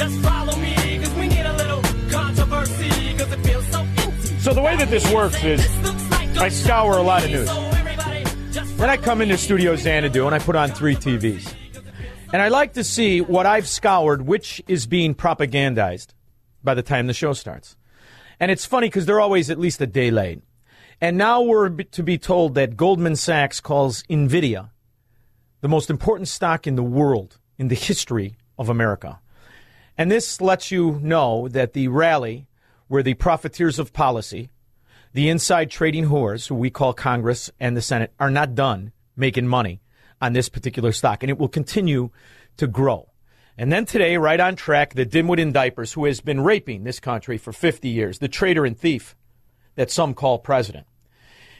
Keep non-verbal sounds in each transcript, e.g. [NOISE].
just follow me, cause we need a little controversy, cause it feels so empty. So the way that this works is I scour a lot of news. Then I come into Studio Xanadu and I put on three TVs. And I like to see what I've scoured, which is being propagandized by the time the show starts. And it's funny because they're always at least a day late. And now we're to be told that Goldman Sachs calls NVIDIA the most important stock in the world in the history of America. And this lets you know that the rally where the profiteers of policy, the inside trading whores, who we call Congress and the Senate, are not done making money on this particular stock. And it will continue to grow. And then today, right on track, the dimwit in diapers who has been raping this country for 50 years, the traitor and thief that some call president.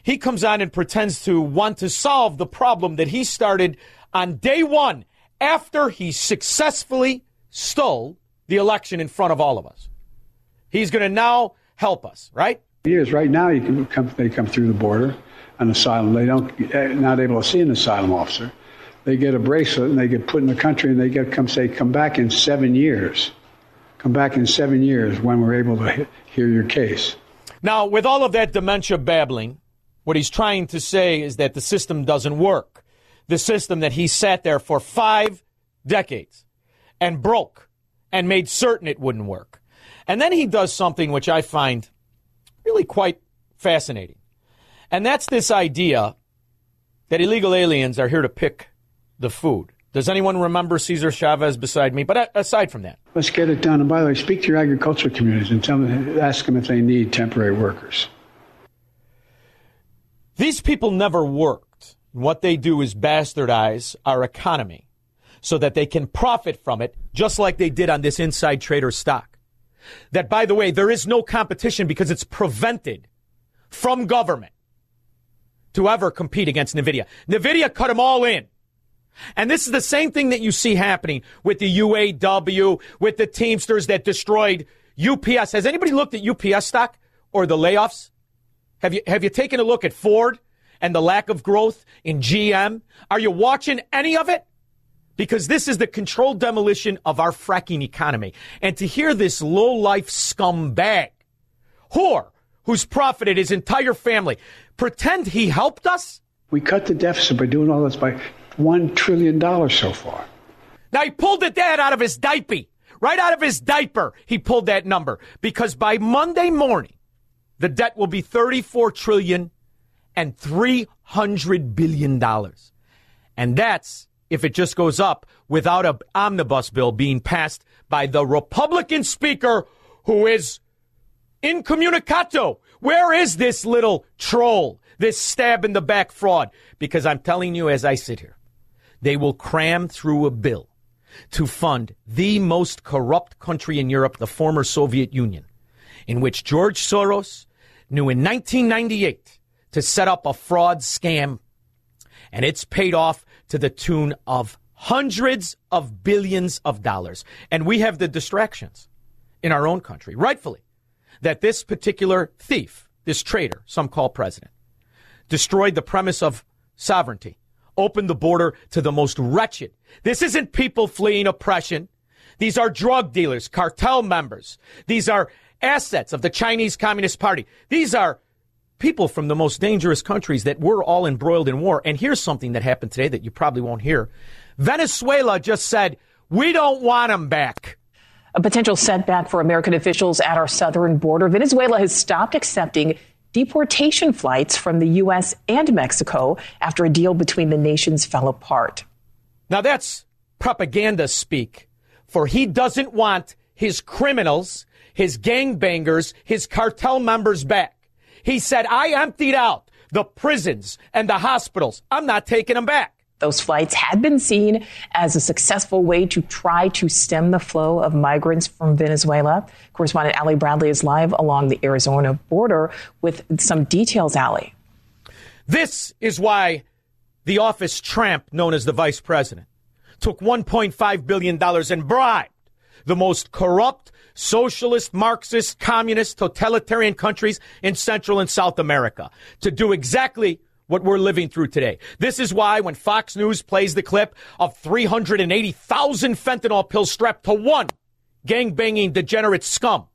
He comes on and pretends to want to solve the problem that he started on day one after he successfully stole the election in front of all of us. He's going to now help us, right? Years right now, you can come. They come through the border, an asylum. They don't eh, not able to see an asylum officer. They get a bracelet and they get put in the country and they get come say come back in seven years. Come back in seven years when we're able to hear your case. Now, with all of that dementia babbling, what he's trying to say is that the system doesn't work. The system that he sat there for five decades and broke and made certain it wouldn't work. And then he does something which I find really quite fascinating. And that's this idea that illegal aliens are here to pick the food. Does anyone remember Cesar Chavez beside me? But aside from that, let's get it done. And by the way, speak to your agricultural communities and tell them, ask them if they need temporary workers. These people never worked. What they do is bastardize our economy so that they can profit from it, just like they did on this inside trader stock. That, by the way, there is no competition because it's prevented from government to ever compete against NVIDIA. NVIDIA cut them all in. And this is the same thing that you see happening with the UAW, with the Teamsters that destroyed UPS. Has anybody looked at UPS stock or the layoffs? Have you, have you taken a look at Ford and the lack of growth in GM? Are you watching any of it? Because this is the controlled demolition of our fracking economy. And to hear this low life scumbag, whore, who's profited his entire family, pretend he helped us? We cut the deficit by doing all this by $1 trillion so far. Now, he pulled the that out of his diaper. Right out of his diaper, he pulled that number. Because by Monday morning, the debt will be 34 trillion and 300 billion dollars. And that's if it just goes up without an omnibus bill being passed by the Republican speaker who is incommunicato. Where is this little troll, this stab in the back fraud? Because I'm telling you as I sit here, they will cram through a bill to fund the most corrupt country in Europe, the former Soviet Union, in which George Soros knew in 1998 to set up a fraud scam, and it's paid off to the tune of hundreds of billions of dollars. And we have the distractions in our own country, rightfully, that this particular thief, this traitor, some call president, destroyed the premise of sovereignty opened the border to the most wretched. This isn't people fleeing oppression. These are drug dealers, cartel members. These are assets of the Chinese Communist Party. These are people from the most dangerous countries that were all embroiled in war. And here's something that happened today that you probably won't hear. Venezuela just said, we don't want them back. A potential setback for American officials at our southern border. Venezuela has stopped accepting deportation flights from the U.S. and Mexico after a deal between the nations fell apart. Now that's propaganda speak, for he doesn't want his criminals, his gangbangers, his cartel members back. He said, I emptied out the prisons and the hospitals. I'm not taking them back. Those flights had been seen as a successful way to try to stem the flow of migrants from Venezuela. Correspondent Ali Bradley is live along the Arizona border with some details, Ali. This is why the office tramp known as the vice president took $1.5 billion and bribed the most corrupt, socialist, Marxist, communist, totalitarian countries in Central and South America to do exactly what we're living through today. This is why when Fox News plays the clip of 380,000 fentanyl pills strapped to one gang-banging degenerate scum,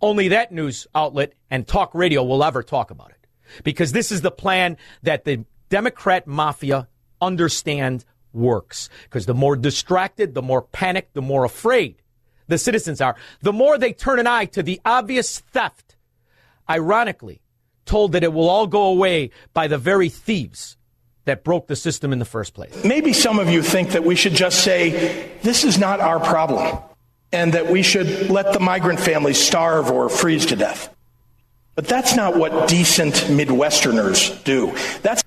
only that news outlet and talk radio will ever talk about it. Because this is the plan that the Democrat mafia understand works. Because the more distracted, the more panicked, the more afraid the citizens are, the more they turn an eye to the obvious theft. Ironically, told that it will all go away by the very thieves that broke the system in the first place. Maybe some of you think that we should just say, this is not our problem, and that we should let the migrant families starve or freeze to death. But that's not what decent Midwesterners do. That's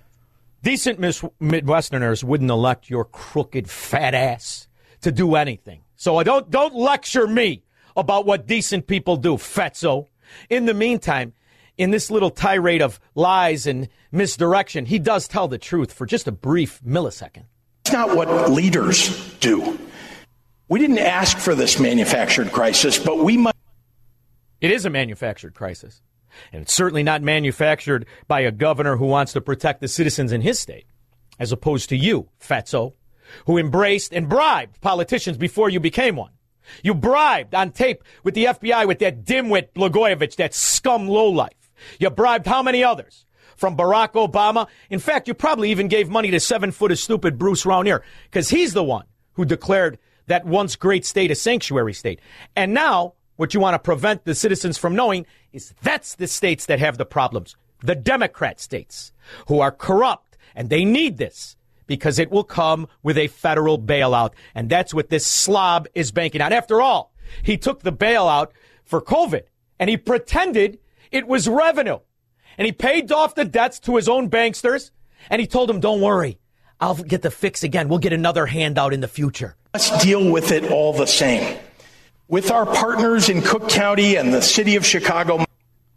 Decent Midwesterners wouldn't elect your crooked fat ass to do anything. So I don't don't lecture me about what decent people do, fatso. In the meantime, in this little tirade of lies and misdirection, he does tell the truth for just a brief millisecond. It's not what leaders do. We didn't ask for this manufactured crisis, but we must. It is a manufactured crisis. And it's certainly not manufactured by a governor who wants to protect the citizens in his state, as opposed to you, fatso, who embraced and bribed politicians before you became one. You bribed on tape with the FBI with that dimwit Blagojevich, that scum lowlife. You bribed how many others? From Barack Obama. In fact, you probably even gave money to seven foot of stupid Bruce Rauner, because he's the one who declared that once great state a sanctuary state. And now, what you want to prevent the citizens from knowing is that's the states that have the problems. The Democrat states who are corrupt and they need this because it will come with a federal bailout. And that's what this slob is banking on. After all, he took the bailout for COVID and he pretended it was revenue. And he paid off the debts to his own banksters and he told them, don't worry. I'll get the fix again. We'll get another handout in the future. Let's deal with it all the same. With our partners in Cook County and the city of Chicago.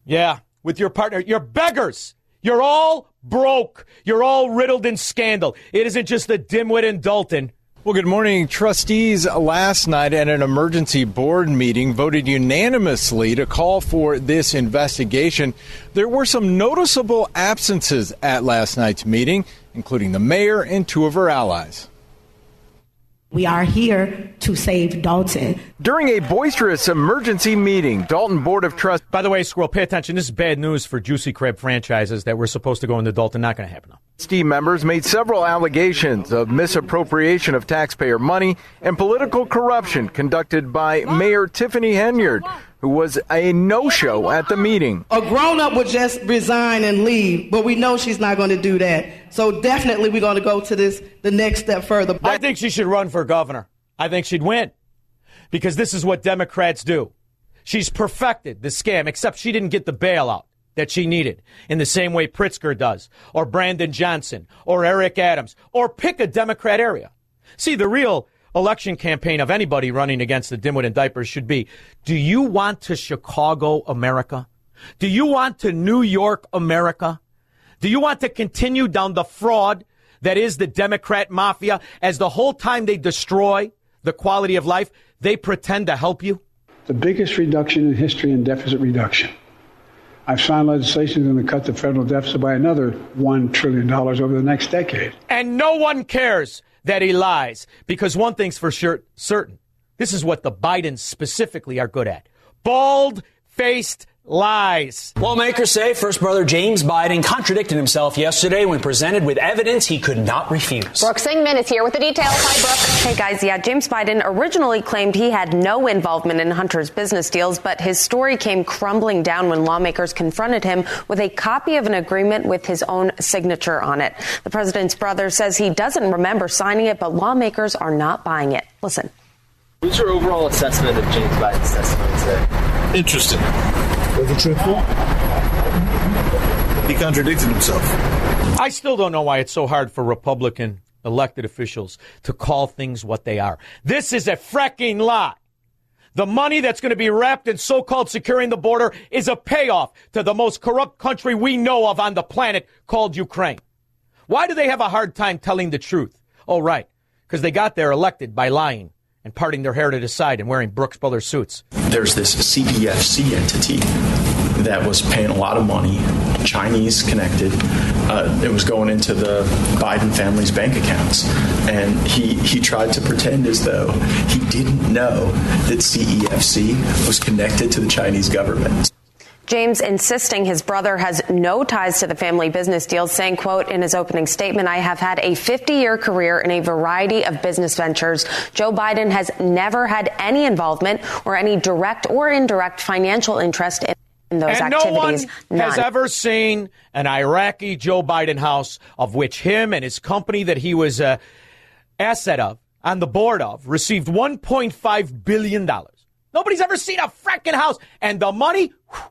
Yeah, with your partner. You're beggars. You're all broke. You're all riddled in scandal. It isn't just the dimwit in Dolton. Well, good morning. Trustees last night at an emergency board meeting voted unanimously to call for this investigation. There were some noticeable absences at last night's meeting, including the mayor and two of her allies. We are here to save Dolton. During a boisterous emergency meeting, Dolton Board of Trust. By the way, Squirrel, pay attention. This is bad news for Juicy Crab franchises that were supposed to go into Dolton. Not going to happen now. Team members made several allegations of misappropriation of taxpayer money and political corruption conducted by Mayor Tiffany Henyard, who was a no-show at the meeting. A grown-up would just resign and leave, but we know she's not going to do that. So definitely we're going to go to this the next step further. I think she should run for governor. I think she'd win because this is what Democrats do. She's perfected the scam, except she didn't get the bailout that she needed in the same way Pritzker does, or Brandon Johnson, or Eric Adams, or pick a Democrat area. See, the real election campaign of anybody running against the dimwit and diapers should be, do you want to Chicago America? Do you want to New York America? Do you want to continue down the fraud that is the Democrat mafia as the whole time they destroy the quality of life, they pretend to help you? The biggest reduction in history in deficit reduction. I've signed legislation that's going to cut the federal deficit by another $1 trillion over the next decade. And no one cares that he lies because one thing's for sure certain. This is what the Bidens specifically are good at. Bald faced lies. Lawmakers say first brother James Biden contradicted himself yesterday when presented with evidence he could not refuse. Brooke Singman is here with the details. Hi, Brooke. Hey, guys. Yeah, James Biden originally claimed he had no involvement in Hunter's business deals, but his story came crumbling down when lawmakers confronted him with a copy of an agreement with his own signature on it. The president's brother says he doesn't remember signing it, but lawmakers are not buying it. Listen. What's your overall assessment of James Biden's testimony today? Interesting. Was it truthful? He contradicted himself. I still don't know why it's so hard for Republican elected officials to call things what they are. This is a fracking lie. The money that's going to be wrapped in so-called securing the border is a payoff to the most corrupt country we know of on the planet called Ukraine. Why do they have a hard time telling the truth? Oh, right. Because they got there elected by lying and parting their hair to the side and wearing Brooks Brothers suits. There's this CEFC entity that was paying a lot of money, Chinese connected. Uh, it was going into the Biden family's bank accounts. And he, he tried to pretend as though he didn't know that CEFC was connected to the Chinese government. James insisting his brother has no ties to the family business deals, saying, quote, in his opening statement, I have had a 50 year career in a variety of business ventures. Joe Biden has never had any involvement or any direct or indirect financial interest in in those and activities. no one has ever seen an Iraqi Joe Biden house of which him and his company that he was a asset of on the board of received 1.5 billion dollars. Nobody's ever seen a fracking house, and the money whew,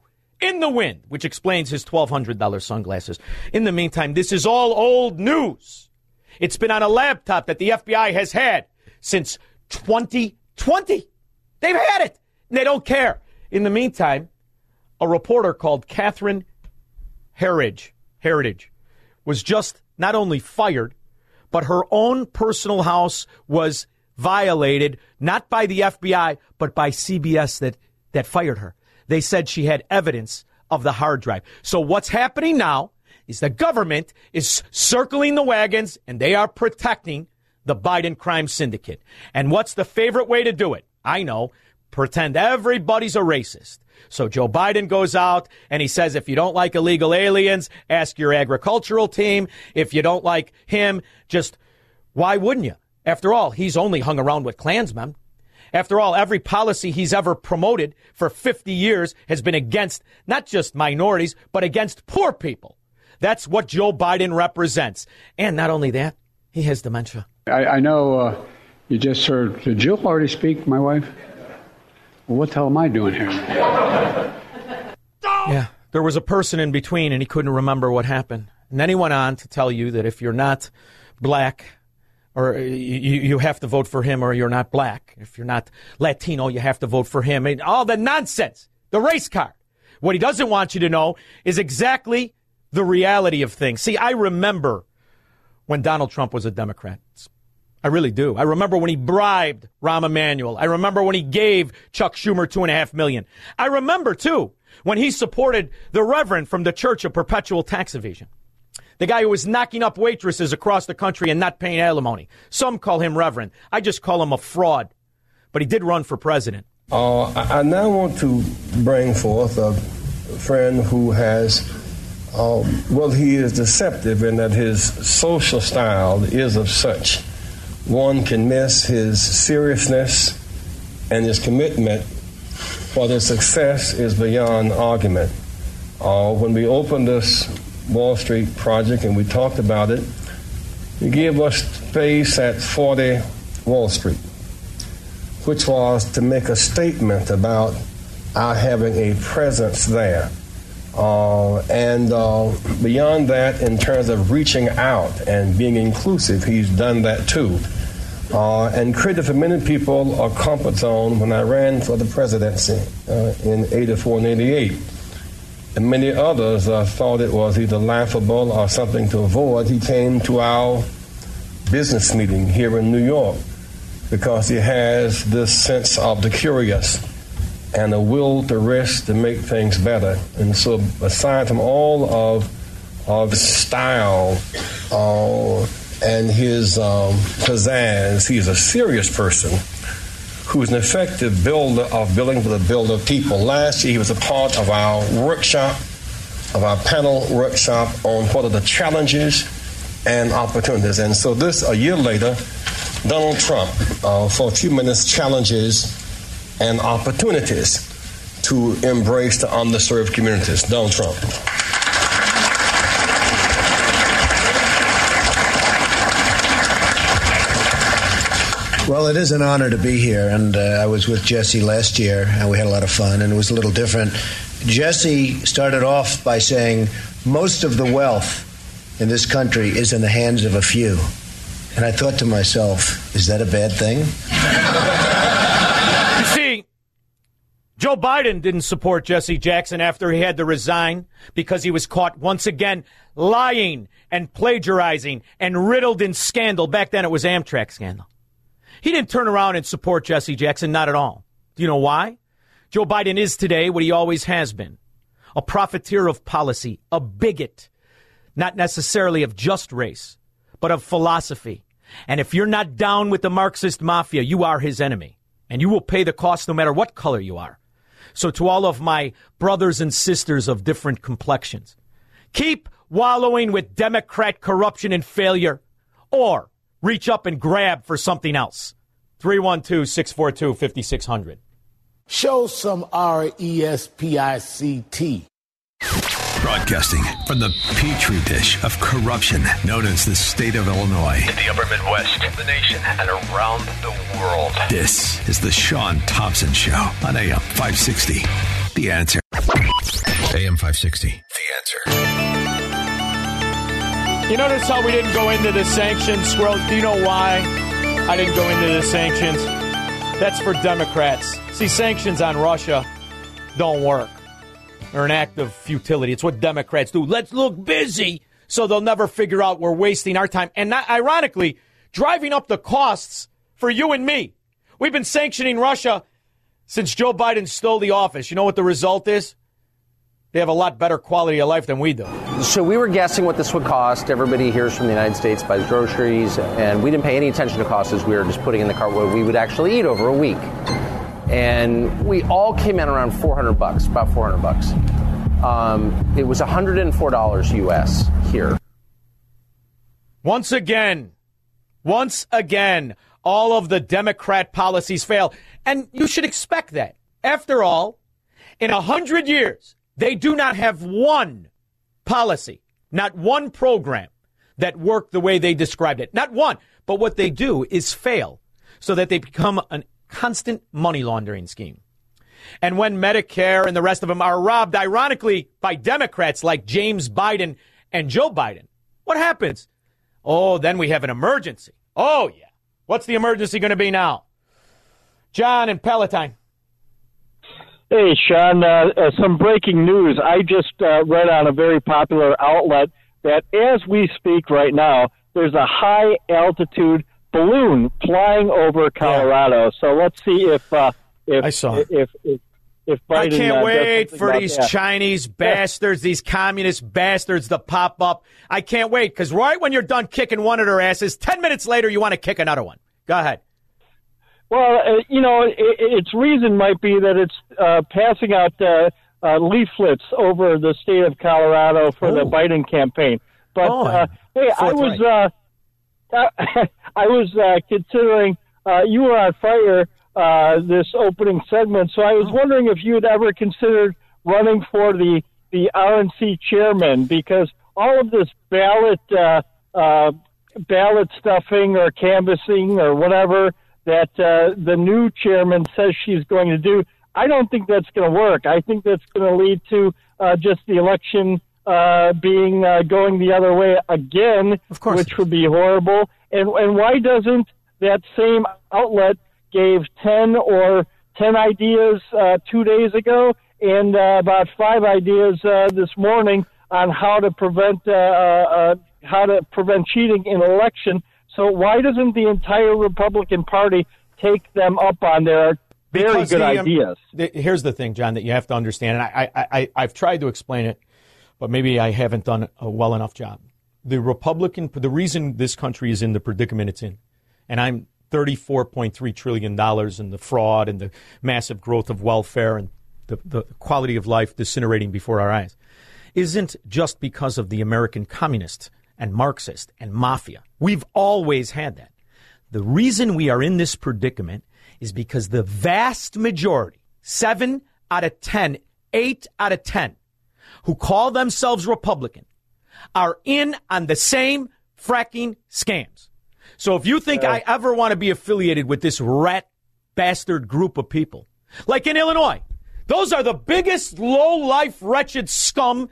in the wind, which explains his $1,200 sunglasses. In the meantime, this is all old news. It's been on a laptop that the FBI has had since 2020. They've had it. And they don't care. In the meantime, a reporter called Catherine Herridge, Herridge was just not only fired, but her own personal house was violated, not by the FBI, but by CBS that, that fired her. They said she had evidence of the hard drive. So what's happening now is the government is circling the wagons and they are protecting the Biden crime syndicate. And what's the favorite way to do it? I know. Pretend everybody's a racist. So Joe Biden goes out and he says, if you don't like illegal aliens, ask your agricultural team. If you don't like him, just why wouldn't you? After all, he's only hung around with Klansmen. After all, every policy he's ever promoted for 50 years has been against not just minorities, but against poor people. That's what Joe Biden represents. And not only that, he has dementia. I, I know uh, you just heard. Did Jill already speak, my wife? Well, what the hell am I doing here? Yeah. There was a person in between and he couldn't remember what happened. And then he went on to tell you that if you're not black, or you, you have to vote for him, or you're not black. If you're not Latino, you have to vote for him. And all the nonsense, the race card. What he doesn't want you to know is exactly the reality of things. See, I remember when Donald Trump was a Democrat. I really do. I remember when he bribed Rahm Emanuel. I remember when he gave Chuck Schumer two and a half million. I remember too when he supported the Reverend from the Church of Perpetual Tax Evasion. The guy who was knocking up waitresses across the country and not paying alimony. Some call him Reverend. I just call him a fraud. But he did run for president. Uh, I now want to bring forth a friend who has, um, well, he is deceptive in that his social style is of such. One can miss his seriousness and his commitment, while his success is beyond argument. Uh, when we opened this Wall Street project and we talked about it, he gave us space at 40 Wall Street which was to make a statement about our having a presence there. Uh, and uh, beyond that, in terms of reaching out and being inclusive, he's done that too. Uh, and created for many people a comfort zone when I ran for the presidency uh, in 84 and 88. And many others uh, thought it was either laughable or something to avoid. He came to our business meeting here in New York because he has this sense of the curious and a will to risk to make things better. And so, aside from all of of style uh, and his um, pizzazz, he's a serious person who's an effective builder of building for the builder of people. Last year, he was a part of our workshop, of our panel workshop on what are the challenges and opportunities. And so, this a year later, Donald Trump, uh, for a few minutes, challenges and opportunities to embrace the underserved communities. Donald Trump. Well, it is an honor to be here, and uh, I was with Jesse last year, and we had a lot of fun, and it was a little different. Jesse started off by saying most of the wealth in this country is in the hands of a few. And I thought to myself, is that a bad thing? [LAUGHS] You see, Joe Biden didn't support Jesse Jackson after he had to resign because he was caught once again lying and plagiarizing and riddled in scandal. Back then it was Amtrak scandal. He didn't turn around and support Jesse Jackson, not at all. Do you know why? Joe Biden is today what he always has been a profiteer of policy, a bigot, not necessarily of just race, but of philosophy. And if you're not down with the Marxist mafia, you are his enemy. And you will pay the cost no matter what color you are. So, to all of my brothers and sisters of different complexions, keep wallowing with Democrat corruption and failure, or reach up and grab for something else. 312 642 5600. Show some R E S P I C T. Broadcasting from the petri dish of corruption known as the state of Illinois. In the upper Midwest, the nation, and around the world. This is the Shaun Thompson Show on AM 560. The answer. AM 560. The answer. You notice how we didn't go into the sanctions, Squirrel? Do you know why I didn't go into the sanctions? That's for Democrats. See, sanctions on Russia don't work. They're an act of futility. It's what Democrats do. Let's look busy so they'll never figure out we're wasting our time. And not, ironically, driving up the costs for you and me. We've been sanctioning Russia since Joe Biden stole the office. You know what the result is? They have a lot better quality of life than we do. So we were guessing what this would cost. Everybody hears from the United States buys groceries, and we didn't pay any attention to costs as we were just putting in the cart what we would actually eat over a week. And we all came in around 400 bucks, about 400 bucks. Um, it was 104 dollars U.S. here. Once again, once again, all of the Democrat policies fail. And you should expect that. After all, in a hundred years, they do not have one policy, not one program that worked the way they described it. Not one. But what they do is fail so that they become a constant money laundering scheme. And when Medicare and the rest of them are robbed, ironically, by Democrats like James Biden and Joe Biden, what happens? Oh, then we have an emergency. Oh, yeah. What's the emergency going to be now? John and Palatine. Hey, Shaun, uh, uh, some breaking news. I just uh, read on a very popular outlet that as we speak right now, there's a high altitude balloon flying over Colorado. So let's see if uh, if I saw if, if, if if Biden, I can't uh, wait for these that. Chinese bastards, these communist bastards to pop up. I can't wait because right when you're done kicking one of their asses, 10 minutes later, you want to kick another one. Go ahead. Well, uh, you know, it, its reason might be that it's uh, passing out uh, uh, leaflets over the state of Colorado for the Biden campaign. But Oh, uh, hey, I was uh, [LAUGHS] I, was uh, considering uh, you were on fire uh, this opening segment, so I was wondering if you had ever considered running for the the RNC chairman because all of this ballot uh, uh, ballot stuffing or canvassing or whatever that uh, the new chairman says she's going to do. I don't think that's going to work. I think that's going to lead to uh, just the election uh, being uh, going the other way again, of course. which would be horrible. And and why doesn't that same outlet gave ten or ten ideas uh, two days ago and uh, about five ideas uh, this morning on how to prevent how to prevent cheating in election? So why doesn't the entire Republican Party take them up on their very Because good the, um, ideas? the- here's the thing, John, that you have to understand, and I, I, I, I've tried to explain it, but maybe I haven't done a well enough job. The Republican, the reason this country is in the predicament it's in, and I'm $34.3 trillion and the fraud and the massive growth of welfare and the, the quality of life disintegrating before our eyes isn't just because of the American communist and Marxist and mafia. We've always had that. The reason we are in this predicament is because the vast majority, seven out of ten, eight out of 10, who call themselves Republican are in on the same fracking scams. So if you think I ever want to be affiliated with this rat bastard group of people, like in Illinois, those are the biggest low life wretched scum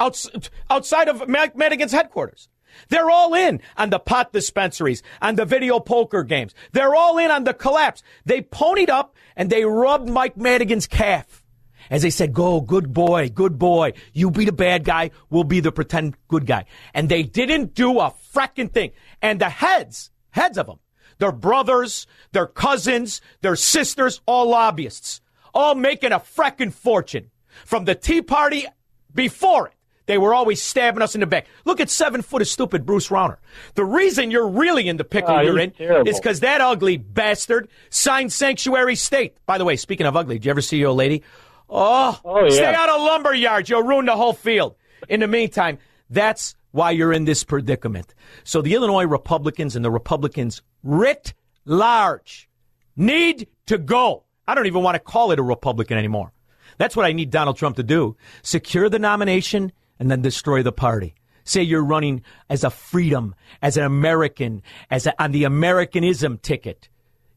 outs- outside of Mike Madigan's headquarters. They're all in on the pot dispensaries, on the video poker games. They're all in on the collapse. They ponied up and they rubbed Mike Madigan's calf. As they said, go, good boy, good boy. You be the bad guy, we'll be the pretend good guy. And they didn't do a fracking thing. And the heads, heads of them, their brothers, their cousins, their sisters, all lobbyists, all making a fracking fortune. From the Tea Party before it, they were always stabbing us in the back. Look at seven foot of stupid Bruce Rauner. The reason you're really in the pickle Oh, you're in terrible. is because that ugly bastard signed sanctuary state. By the way, speaking of ugly, did you ever see your lady? Oh, oh yeah. stay out of lumber yards. You'll ruin the whole field. In the meantime, that's why you're in this predicament. So the Illinois Republicans and the Republicans writ large need to go. I don't even want to call it a Republican anymore. That's what I need Donald Trump to do. Secure the nomination and then destroy the party. Say you're running as a freedom, as an American, as a, on the Americanism ticket.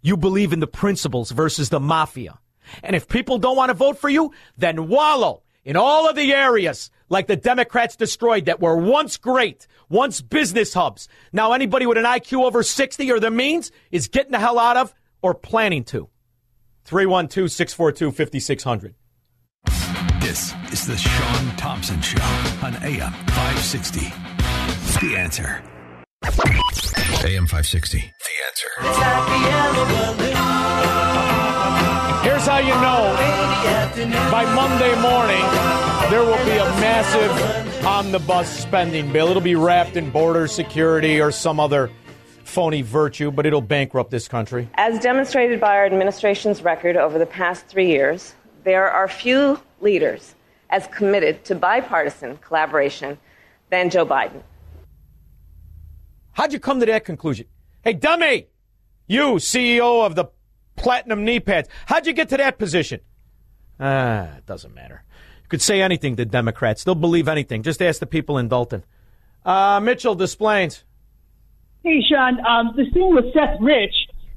You believe in the principles versus the mafia. And if people don't want to vote for you, then wallow in all of the areas like the Democrats destroyed that were once great, once business hubs. Now anybody with an IQ over 60 or the means is getting the hell out of or planning to. 312 642 5600. This is the Shaun Thompson Show on AM 560. The answer. AM 560. The answer. Here's how you know by Monday morning there will be a massive omnibus spending bill. It'll be wrapped in border security or some other phony virtue, but it'll bankrupt this country. As demonstrated by our administration's record over the past three years, there are few leaders as committed to bipartisan collaboration than Joe Biden. How'd you come to that conclusion? Hey, dummy! You, CEO of the Platinum Knee Pads, how'd you get to that position? Ah, it doesn't matter. You could say anything to Democrats. They'll believe anything. Just ask the people in Dolton. Uh, Mitchell Des Plaines. Hey, Shaun, um, the thing with Seth Rich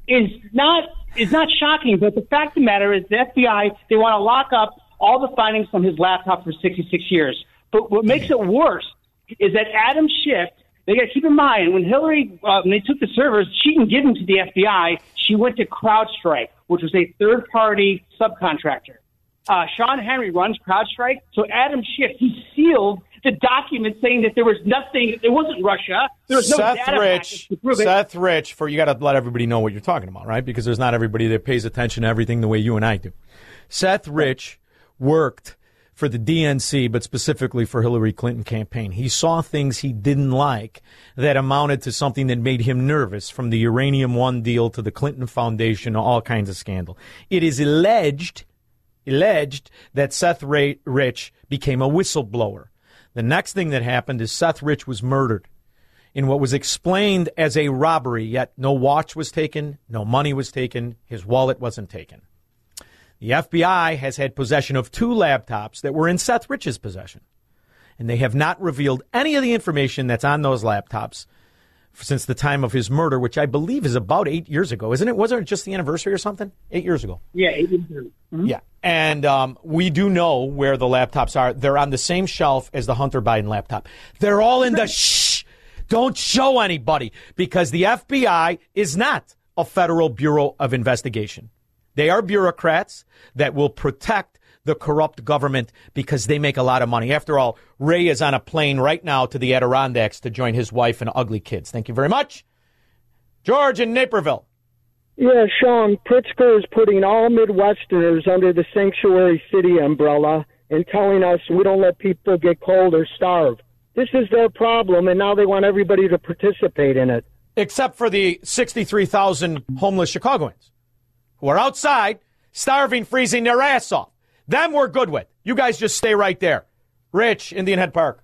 is not is not shocking, but the fact of the matter is the FBI they want to lock up all the findings from his laptop for 66 years. But what makes it worse is that Adam Schiff. They got to keep in mind when Hillary uh, when they took the servers, she didn't give them to the FBI. She went to CrowdStrike, which was a third party subcontractor. Uh, Sean Henry runs CrowdStrike, so Adam Schiff he sealed the document saying that there was nothing. It wasn't Russia. There was no Seth data Rich, to prove it. Seth Rich, for you got to let everybody know what you're talking about, right? Because there's not everybody that pays attention to everything the way you and I do. Seth Rich worked for the DNC, but specifically for Hillary Clinton campaign. He saw things he didn't like that amounted to something that made him nervous, from the Uranium One deal to the Clinton Foundation, all kinds of scandal. It is alleged, alleged that Seth Rich became a whistleblower. The next thing that happened is Seth Rich was murdered in what was explained as a robbery, yet no watch was taken, no money was taken, his wallet wasn't taken. The FBI has had possession of two laptops that were in Seth Rich's possession, and they have not revealed any of the information that's on those laptops since the time of his murder, which I believe is about eight years ago, isn't it? Wasn't it just the anniversary or something? Eight years ago. Yeah, it is true. Mhm. Yeah. And um, we do know where the laptops are. They're on the same shelf as the Hunter Biden laptop. They're all in the shh. Don't show anybody because the FBI is not a federal bureau of investigation. They are bureaucrats that will protect the corrupt government because they make a lot of money. After all, Wray is on a plane right now to the Adirondacks to join his wife and ugly kids. Thank you very much. George in Naperville. Yeah, Shaun, Pritzker is putting all Midwesterners under the sanctuary city umbrella and telling us we don't let people get cold or starve. This is their problem, and now they want everybody to participate in it. except for the 63,000 homeless Chicagoans who are outside, starving, freezing their ass off. Them we're good with. You guys just stay right there. Rich, Indian Head Park.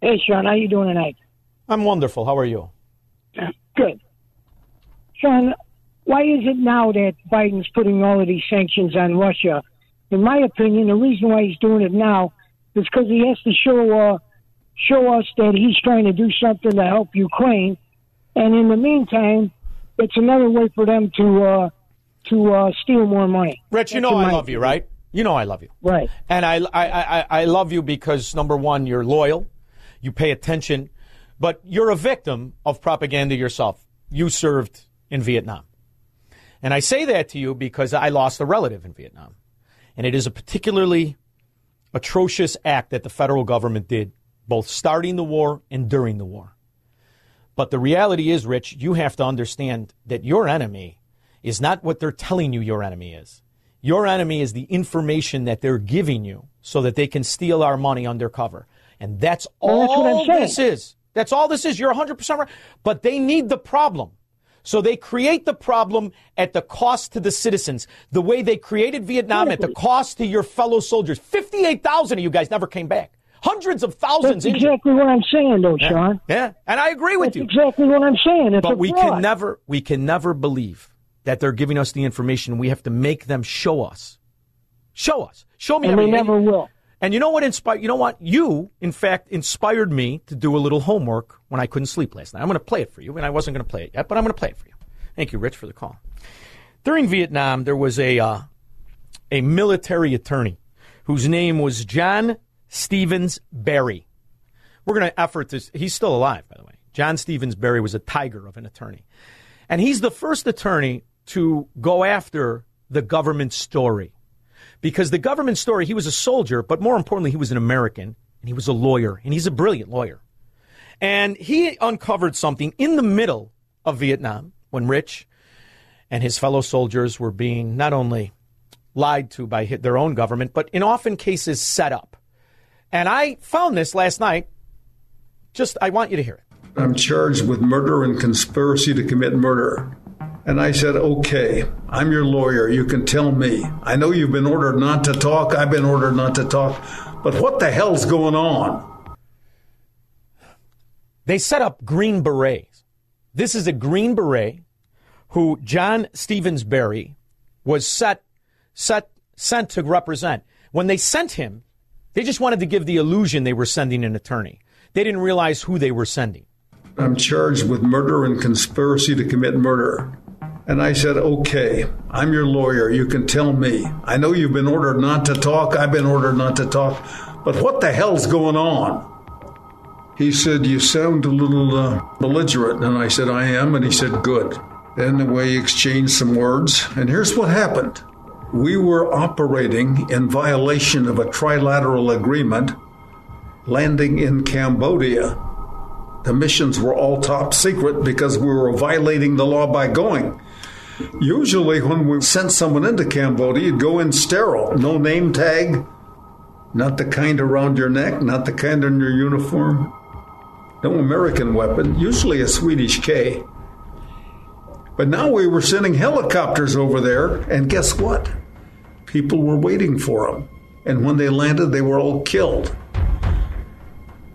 Hey, Shaun, how you doing tonight? I'm wonderful. How are you? Good. Shaun, why is it now that Biden's putting all of these sanctions on Russia? In my opinion, the reason why he's doing it now is because he has to show uh, show us that he's trying to do something to help Ukraine, and in the meantime, it's another way for them to uh, to uh, steal more money. Rich, you know I love you, right? You know I love you. Right. And I, I, I, I love you because, number one, you're loyal, you pay attention, but you're a victim of propaganda yourself. You served in Vietnam. And I say that to you because I lost a relative in Vietnam. And it is a particularly atrocious act that the federal government did, both starting the war and during the war. But the reality is, Rich, you have to understand that your enemy is not what they're telling you your enemy is. Your enemy is the information that they're giving you so that they can steal our money undercover. And that's Well, all this is. That's all this is. You're 100% right. But they need the problem. So they create the problem at the cost to the citizens. The way they created Vietnam at the cost to your fellow soldiers. 58,000 of you guys never came back. Hundreds of thousands That's injured. exactly what I'm saying, though, Yeah. Shaun. Yeah, and I agree with That's you. exactly what I'm saying. It's but we fraud. can never we can never believe that they're giving us the information. We have to make them show us. Show us. Show me And they never will. And you know what inspired? You know what? You, in fact, inspired me to do a little homework when I couldn't sleep last night. I'm going to play it for you, and I wasn't going to play it yet, but I'm going to play it for you. Thank you, Rich, for the call. During Vietnam, there was a uh, a military attorney whose name was John Stevens Berry. We're going to effort this. He's still alive, by the way. John Stevens Berry was a tiger of an attorney, and he's the first attorney to go after the government story because the government story, he was a soldier, but more importantly, he was an American and he was a lawyer, and he's a brilliant lawyer. And he uncovered something in the middle of Vietnam when Rich and his fellow soldiers were being not only lied to by their own government, but in often cases set up. And I found this last night. Just, I want you to hear it. I'm charged with murder and conspiracy to commit murder. And I said, okay, I'm your lawyer. You can tell me. I know you've been ordered not to talk. I've been ordered not to talk. But what the hell's going on? They set up Green Berets. This is a Green Beret who John Stevens Berry was set, set, sent to represent. When they sent him, they just wanted to give the illusion they were sending an attorney. They didn't realize who they were sending. I'm charged with murder and conspiracy to commit murder. And I said, okay, I'm your lawyer. You can tell me. I know you've been ordered not to talk. I've been ordered not to talk. But what the hell's going on? He said, You sound a little uh, belligerent. And I said, I am. And he said, Good. Then we exchanged some words. And here's what happened we were operating in violation of a trilateral agreement, landing in Cambodia. The missions were all top secret because we were violating the law by going. Usually, when we sent someone into Cambodia, you'd go in sterile, no name tag, not the kind around your neck, not the kind on your uniform, no American weapon, usually a Swedish K. But now we were sending helicopters over there, and guess what? People were waiting for them. And when they landed, they were all killed.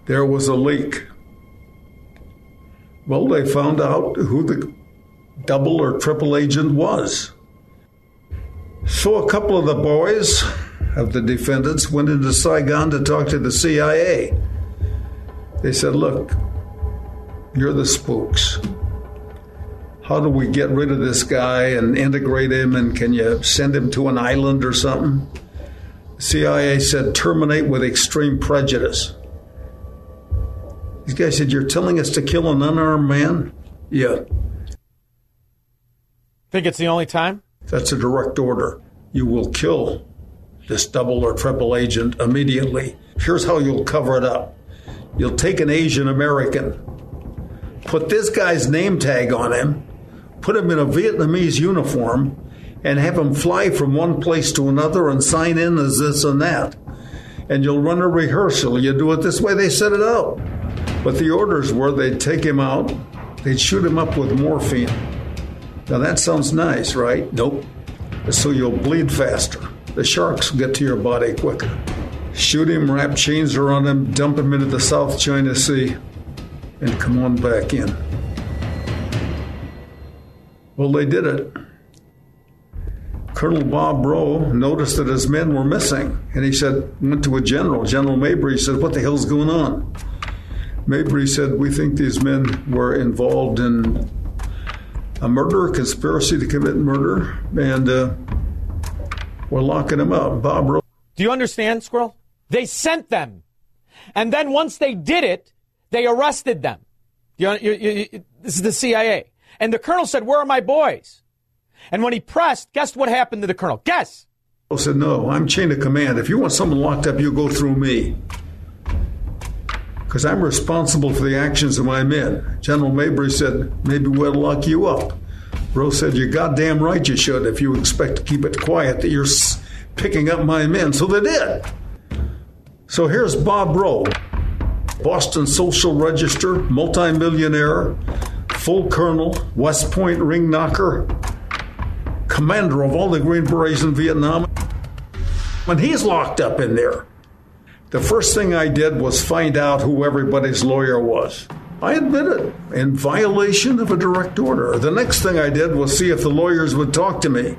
There was a leak. Well, they found out who the double or triple agent was. So a couple of the boys of the defendants went into Saigon to talk to the CIA. They said, Look, you're the spooks. How do we get rid of this guy and integrate him? And can you send him to an island or something? CIA said, Terminate with extreme prejudice. These guys said, You're telling us to kill an unarmed man? Yeah, Think it's the only time? that's a direct order. You will kill this double or triple agent immediately. Here's how you'll cover it up you'll take an Asian American, put this guy's name tag on him, put him in a Vietnamese uniform, and have him fly from one place to another and sign in as this and that. And you'll run a rehearsal. You do it this way, they set it up. But the orders were they'd take him out, they'd shoot him up with morphine. Now that sounds nice, right? Nope. So you'll bleed faster. The sharks get to your body quicker. Shoot him, wrap chains around him, dump him into the South China Sea, and come on back in. Well, they did it. Colonel Bob Rheault noticed that his men were missing, and he said, went to a general, General Mabry, said, What the hell's going on? Mabry said, We think these men were involved in a murder, a conspiracy to commit murder, and uh, we're locking them up. Bob. Do you understand, Squirrel? They sent them. And then once they did it, they arrested them. You, you, you, this is the CIA. And the colonel said, Where are my boys? And when he pressed, guess what happened to the colonel? Guess. I said, No, I'm chain of command. If you want someone locked up, you go through me. Because I'm responsible for the actions of my men. General Mabry said, Maybe we'll lock you up. Rose said, You're goddamn right you should if you expect to keep it quiet that you're picking up my men. So they did. So here's Bob Rheault, Boston Social Register, multimillionaire, full colonel, West Point ring knocker, commander of all the Green Berets in Vietnam. When he's locked up in there, the first thing I did was find out who everybody's lawyer was. I admit it, in violation of a direct order. The next thing I did was see if the lawyers would talk to me.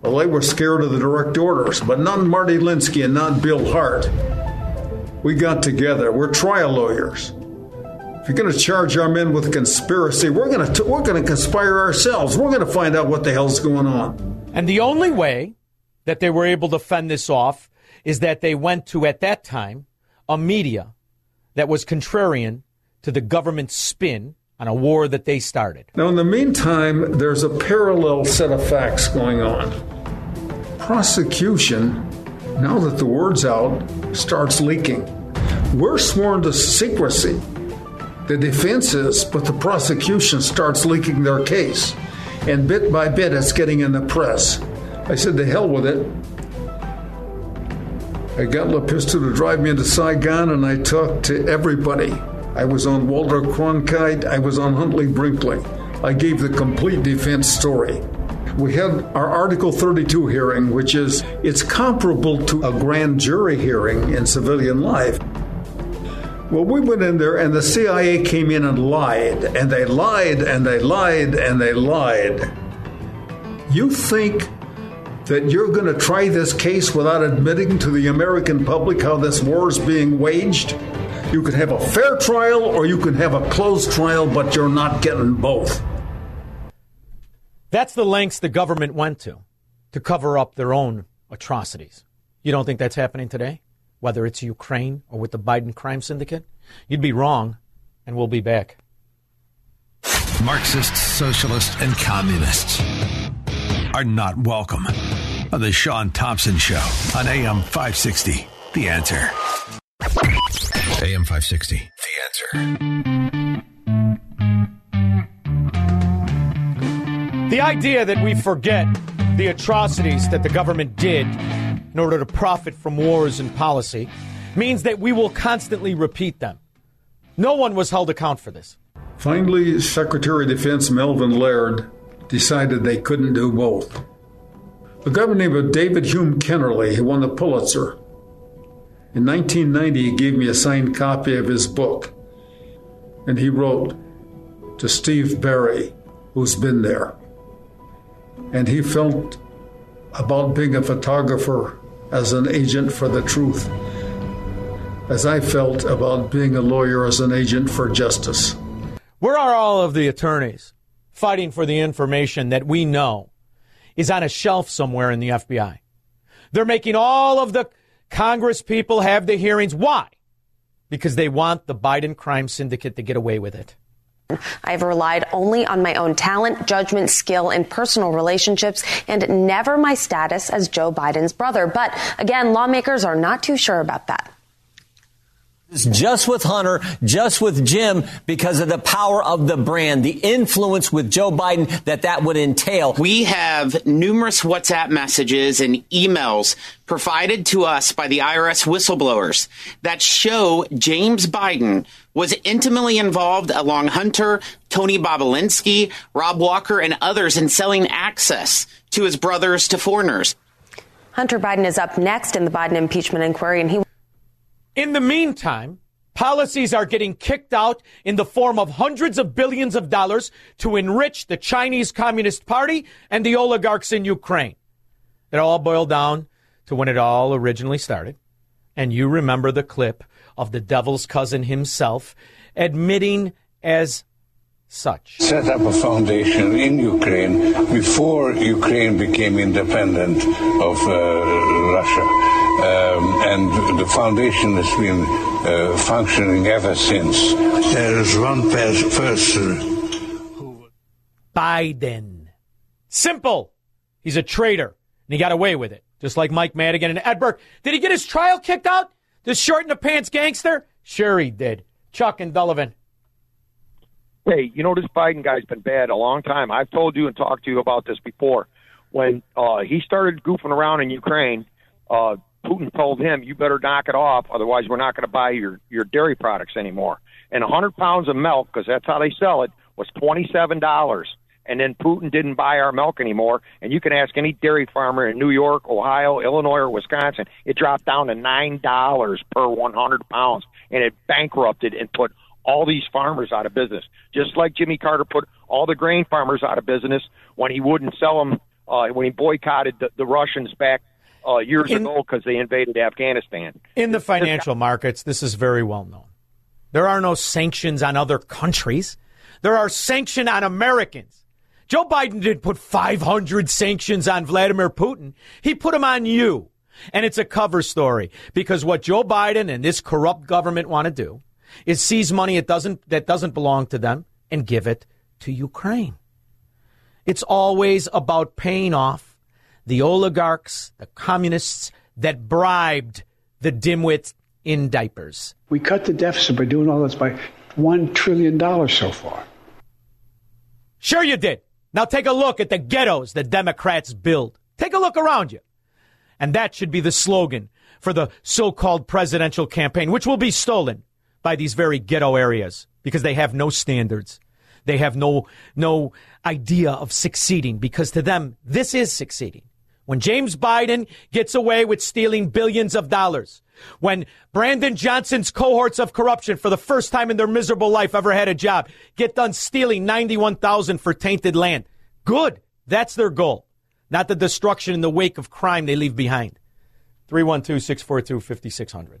Well, they were scared of the direct orders, but not Marty Linsky and not Bill Hart. We got together. We're trial lawyers. If you're going to charge our men with conspiracy, we're going to we're going to conspire ourselves. We're going to find out what the hell's going on. And the only way that they were able to fend this off is that they went to at that time a media that was contrarian to the government's spin on a war that they started. Now, in the meantime, there's a parallel set of facts going on. Prosecution, now that the word's out, starts leaking. We're sworn to secrecy. The defense is, but the prosecution starts leaking their case. And bit by bit, it's getting in the press. I said, to hell with it. I got LaPista to drive me into Saigon, and I talked to everybody I was on Walter Cronkite. I was on Huntley Brinkley. I gave the complete defense story. We had our Article 32 hearing, which is it's comparable to a grand jury hearing in civilian life. Well, we went in there and the CIA came in and lied, and they lied, and they lied, and they lied. You think that you're going to try this case without admitting to the American public how this war is being waged? You can have a fair trial or you can have a closed trial, but you're not getting both. That's the lengths the government went to to cover up their own atrocities. You don't think that's happening today? Whether it's Ukraine or with the Biden crime syndicate? You'd be wrong, and we'll be back. Marxists, socialists, and communists are not welcome on the Shaun Thompson Show on AM 560. The answer. AM 560. The answer. The idea that we forget the atrocities that the government did in order to profit from wars and policy means that we will constantly repeat them. No one was held account for this. Finally, Secretary of Defense Melvin Laird decided they couldn't do both. A governor named David Hume Kennerly, who won the Pulitzer, in 1990, he gave me a signed copy of his book, and he wrote to Stevens Berry, who's been there. And he felt about being a photographer as an agent for the truth, as I felt about being a lawyer as an agent for justice. Where are all of the attorneys fighting for the information that we know is on a shelf somewhere in the FBI? They're making all of the Congress people have the hearings. Why? Because they want the Biden crime syndicate to get away with it. I've relied only on my own talent, judgment, skill, and personal relationships, and never my status as Joe Biden's brother. But again, lawmakers are not too sure about that. Just with Hunter, just with Jim, because of the power of the brand, the influence with Joe Biden that that would entail. We have numerous WhatsApp messages and emails provided to us by the IRS whistleblowers that show James Biden was intimately involved along Hunter, Tony Bobulinski, Rob Walker, and others in selling access to his brothers to foreigners. Hunter Biden is up next in the Biden impeachment inquiry, and he In the meantime, policies are getting kicked out in the form of hundreds of billions of dollars to enrich the Chinese Communist Party and the oligarchs in Ukraine. It all boiled down to when it all originally started. And you remember the clip of the devil's cousin himself admitting as such. Set up a foundation in Ukraine before Ukraine became independent of uh, Russia. Um, and the foundation has been uh, functioning ever since. There is one person. who. Biden. Simple. He's a traitor, and he got away with it, just like Mike Madigan and Ed Burke. Did he get his trial kicked out? This short in the pants gangster? Sure he did. Chuck and Dullivan. Hey, you know this Biden guy's been bad a long time. I've told you and talked to you about this before. When uh, he started goofing around in Ukraine, uh, Putin told him, "You better knock it off, otherwise we're not going to buy your your dairy products anymore." And 100 pounds of milk, because that's how they sell it, was 27 dollars. And then Putin didn't buy our milk anymore. And you can ask any dairy farmer in New York, Ohio, Illinois, or Wisconsin. It dropped down to nine dollars per 100 pounds, and it bankrupted and put all these farmers out of business. Just like Jimmy Carter put all the grain farmers out of business when he wouldn't sell them, uh, when he boycotted the, the Russians back uh, years In- ago because they invaded Afghanistan. In the financial markets, this is very well known. There are no sanctions on other countries. There are sanctions on Americans. Joe Biden didn't put 500 sanctions on Vladimir Putin. He put them on you. And it's a cover story because what Joe Biden and this corrupt government want to do is seize money it doesn't, that doesn't belong to them and give it to Ukraine. It's always about paying off the oligarchs, the communists that bribed the dimwits in diapers. We cut the deficit by doing all this by $1 trillion so far. Sure, you did. Now take a look at the ghettos the Democrats build. Take a look around you. And that should be the slogan for the so called presidential campaign, which will be stolen by these very ghetto areas because they have no standards. They have no, no idea of succeeding because to them, this is succeeding. When James Biden gets away with stealing billions of dollars, when Brandon Johnson's cohorts of corruption for the first time in their miserable life ever had a job get done stealing 91,000 for tainted land. Good. That's their goal. Not the destruction in the wake of crime they leave behind. 312-642-5600.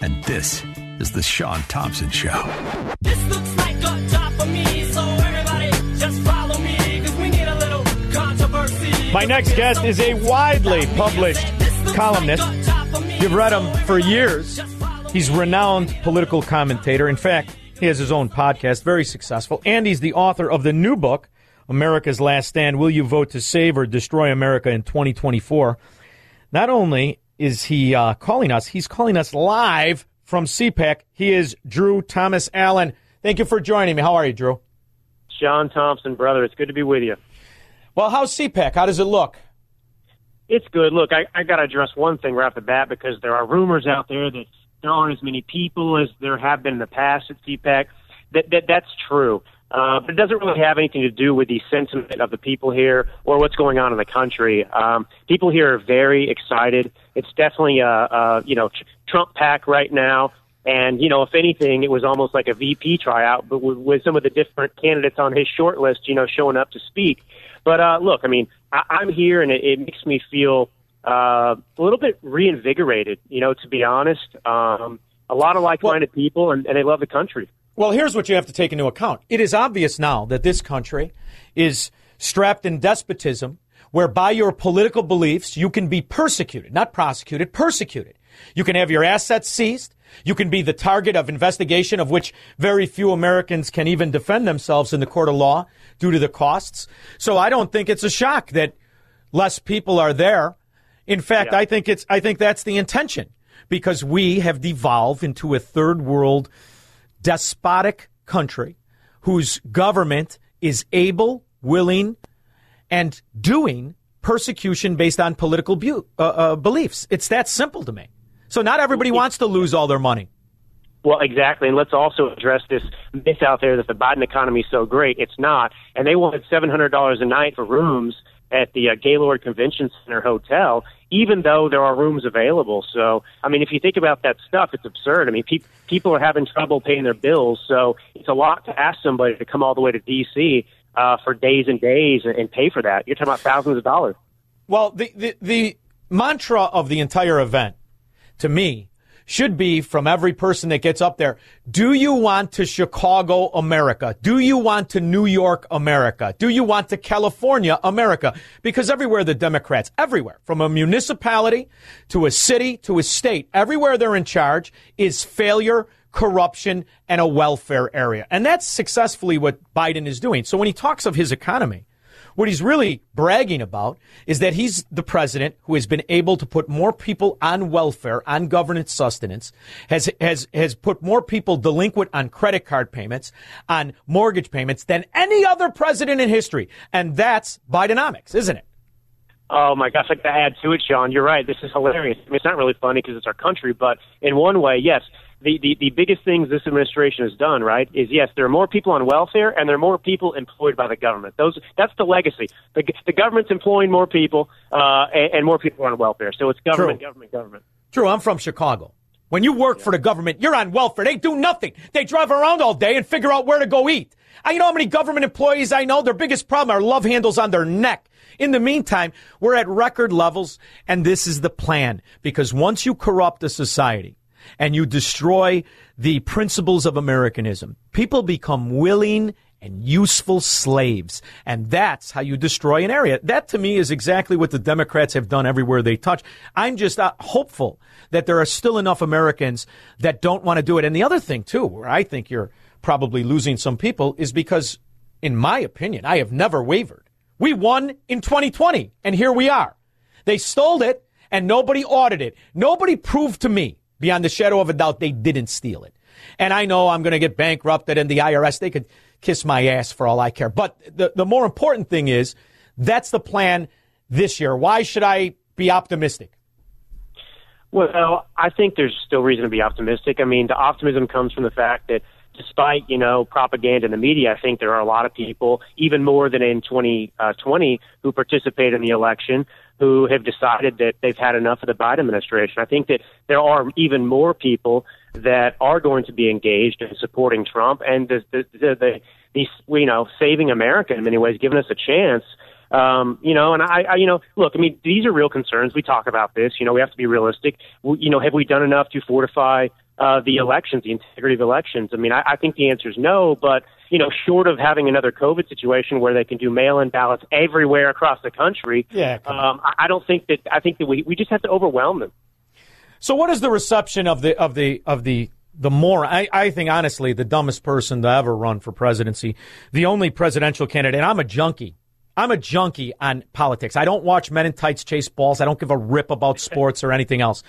And this is the Shaun Thompson Show. This looks like a job for me, so everybody just follow me, cause we need a little controversy. My next guest is a widely published columnist. You've read him for years. He's renowned political commentator. In fact, he has his own podcast, very successful, and he's the author of the new book, America's Last Stand: Will You Vote to Save or Destroy America in 2024? Not only is he uh, calling us, he's calling us live from CPAC. He is Drew Thomas Allen. Thank you for joining me. How are you, Drew? Shaun Thompson, brother. It's good to be with you. Well, how's CPAC? How does it look? It's good. Look, I, I got to address one thing right off the bat because there are rumors out there that there aren't as many people as there have been in the past at CPAC. That, that that's true, uh, but it doesn't really have anything to do with the sentiment of the people here or what's going on in the country. Um, people here are very excited. It's definitely a, a you know Trump pack right now. And, you know, if anything, it was almost like a VP tryout, but with, with some of the different candidates on his short list, you know, showing up to speak. But uh, look, I mean, I, I'm here, and it, it makes me feel uh, a little bit reinvigorated. You know, to be honest, um, A lot of like-minded people, and, and they love the country. Well, here's what you have to take into account. It is obvious now that this country is strapped in despotism, where by your political beliefs you can be persecuted, not prosecuted, persecuted. You can have your assets seized. You can be the target of investigation of which very few Americans can even defend themselves in the court of law due to the costs. So I don't think it's a shock that less people are there. In fact, I think it's I think that's the intention because we have devolved into a third world despotic country whose government is able, willing, and doing persecution based on political bu- uh, uh, beliefs. It's that simple to me. So not everybody wants to lose all their money. Well, exactly. And let's also address this myth out there that the Biden economy is so great. It's not. And they wanted $700 a night for rooms at the uh, Gaylord Convention Center Hotel, even though there are rooms available. So, I mean, if you think about that stuff, it's absurd. I mean, pe- people are having trouble paying their bills, so it's a lot to ask somebody to come all the way to D.C. Uh, for days and days and, and pay for that. You're talking about thousands of dollars. Well, the, the, the mantra of the entire event, to me, should be from every person that gets up there. Do you want to Chicago, America? Do you want to New York, America? Do you want to California, America? Because everywhere the Democrats, everywhere, from a municipality to a city to a state, everywhere they're in charge is failure, corruption, and a welfare area. And that's successfully what Biden is doing. So when he talks of his economy, what he's really bragging about is that he's the president who has been able to put more people on welfare, on government sustenance, has, has, has put more people delinquent on credit card payments, on mortgage payments than any other president in history. And that's Bidenomics, isn't it? Oh my gosh, got to add to it, Shaun. You're right. This is hilarious. I mean, it's not really funny because it's our country, but in one way, yes. The, the, the biggest things this administration has done, right, is yes, there are more people on welfare and there are more people employed by the government. Those that's the legacy. The, the government's employing more people uh, and, and more people are on welfare. So it's government, True. government, government. True, I'm from Chicago. When you work for the government, you're on welfare. They do nothing. They drive around all day and figure out where to go eat. I you know how many government employees I know, their biggest problem are love handles on their neck. In the meantime, we're at record levels, and this is the plan. Because once you corrupt a society and you destroy the principles of Americanism, people become willing and useful slaves. And that's how you destroy an area. That to me is exactly what the Democrats have done everywhere they touch. I'm just uh, hopeful that there are still enough Americans that don't want to do it. And the other thing, too, where I think you're probably losing some people is because, in my opinion, I have never wavered. We won in 2020, and here we are. They stole it, and nobody audited. Nobody proved to me, beyond the shadow of a doubt, they didn't steal it. And I know I'm going to get bankrupted, and the IRS, they could kiss my ass for all I care. But the, the more important thing is that's the plan this year. Why should I be optimistic? Well, I think there's still reason to be optimistic. I mean, the optimism comes from the fact that despite, you know, propaganda in the media, I think there are a lot of people, even more than in 2020, uh, who participated in the election who have decided that they've had enough of the Biden administration. I think that there are even more people that are going to be engaged in supporting Trump and the, the, the, the, the you know, saving America in many ways, giving us a chance. Um, you know, and I, I, you know, look, I mean, these are real concerns. We talk about this. You know, we have to be realistic. We, you know, have we done enough to fortify uh, the elections, the integrity of elections? I mean, I, I think the answer is no, but you know, short of having another COVID situation where they can do mail-in ballots everywhere across the country, Yeah, um, I, I don't think that. I think that we we just have to overwhelm them. So, what is the reception of the of the of the the more? I, I think honestly, the dumbest person to ever run for presidency, the only presidential candidate. And I'm a junkie. I'm a junkie on politics. I don't watch men in tights chase balls. I don't give a rip about sports or anything else.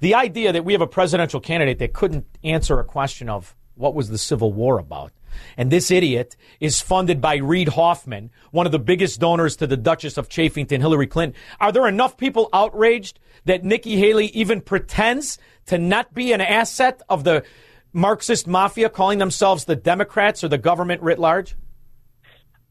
The idea that we have a presidential candidate that couldn't answer a question of what was the Civil War about. And this idiot is funded by Reid Hoffman, one of the biggest donors to the Duchess of Chafington, Hillary Clinton. Are there enough people outraged that Nikki Haley even pretends to not be an asset of the Marxist mafia calling themselves the Democrats or the government writ large?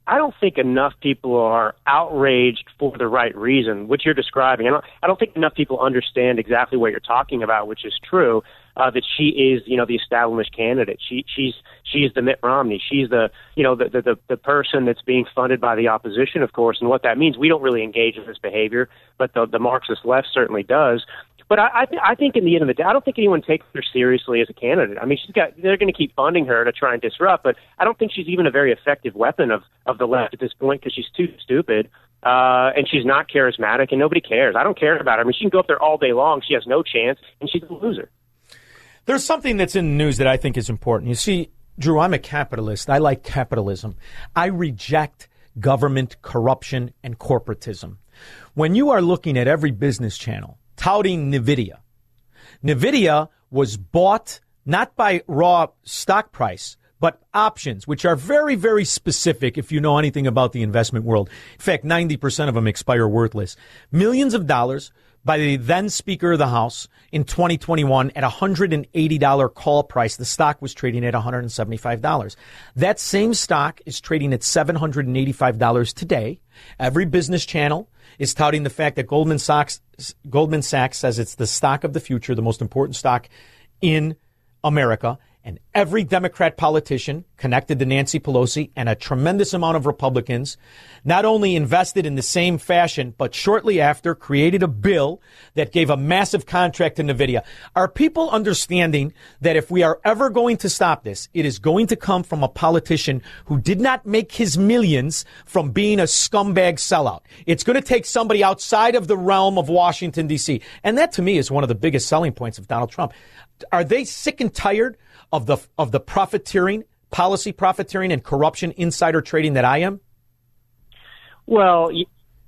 I don't think enough people are outraged for the right reason, which you're describing. I don't, I don't think enough people understand exactly what you're talking about, which is true. Uh, that she is, you know, the established candidate. She, she's, she's the Mitt Romney. She's the, you know, the, the, the, person that's being funded by the opposition, of course. And what that means, we don't really engage in this behavior, but the, the Marxist left certainly does. But I, I, th- I think in the end of the day, I don't think anyone takes her seriously as a candidate. I mean, she's got they're going to keep funding her to try and disrupt, but I don't think she's even a very effective weapon of of the left at this point because she's too stupid. Uh, and she's not charismatic, and nobody cares. I don't care about her. I mean, she can go up there all day long. She has no chance, and she's a loser. There's something that's in the news that I think is important. You see, Drew, I'm a capitalist. I like capitalism. I reject government corruption and corporatism. When you are looking at every business channel touting NVIDIA, NVIDIA was bought not by raw stock price, but options, which are very, very specific if you know anything about the investment world. In fact, 90% of them expire worthless. Millions of dollars by the then Speaker of the House in 2021 at $180 call price. The stock was trading at $175. That same stock is trading at $785 today. Every business channel is touting the fact that Goldman Sachs, Goldman Sachs says it's the stock of the future, the most important stock in America. And every Democrat politician connected to Nancy Pelosi and a tremendous amount of Republicans not only invested in the same fashion, but shortly after created a bill that gave a massive contract to NVIDIA. Are people understanding that if we are ever going to stop this, it is going to come from a politician who did not make his millions from being a scumbag sellout? It's going to take somebody outside of the realm of Washington, D.C. And that to me is one of the biggest selling points of Donald Trump. Are they sick and tired of the of the profiteering, policy profiteering, and corruption, insider trading that I am? Well,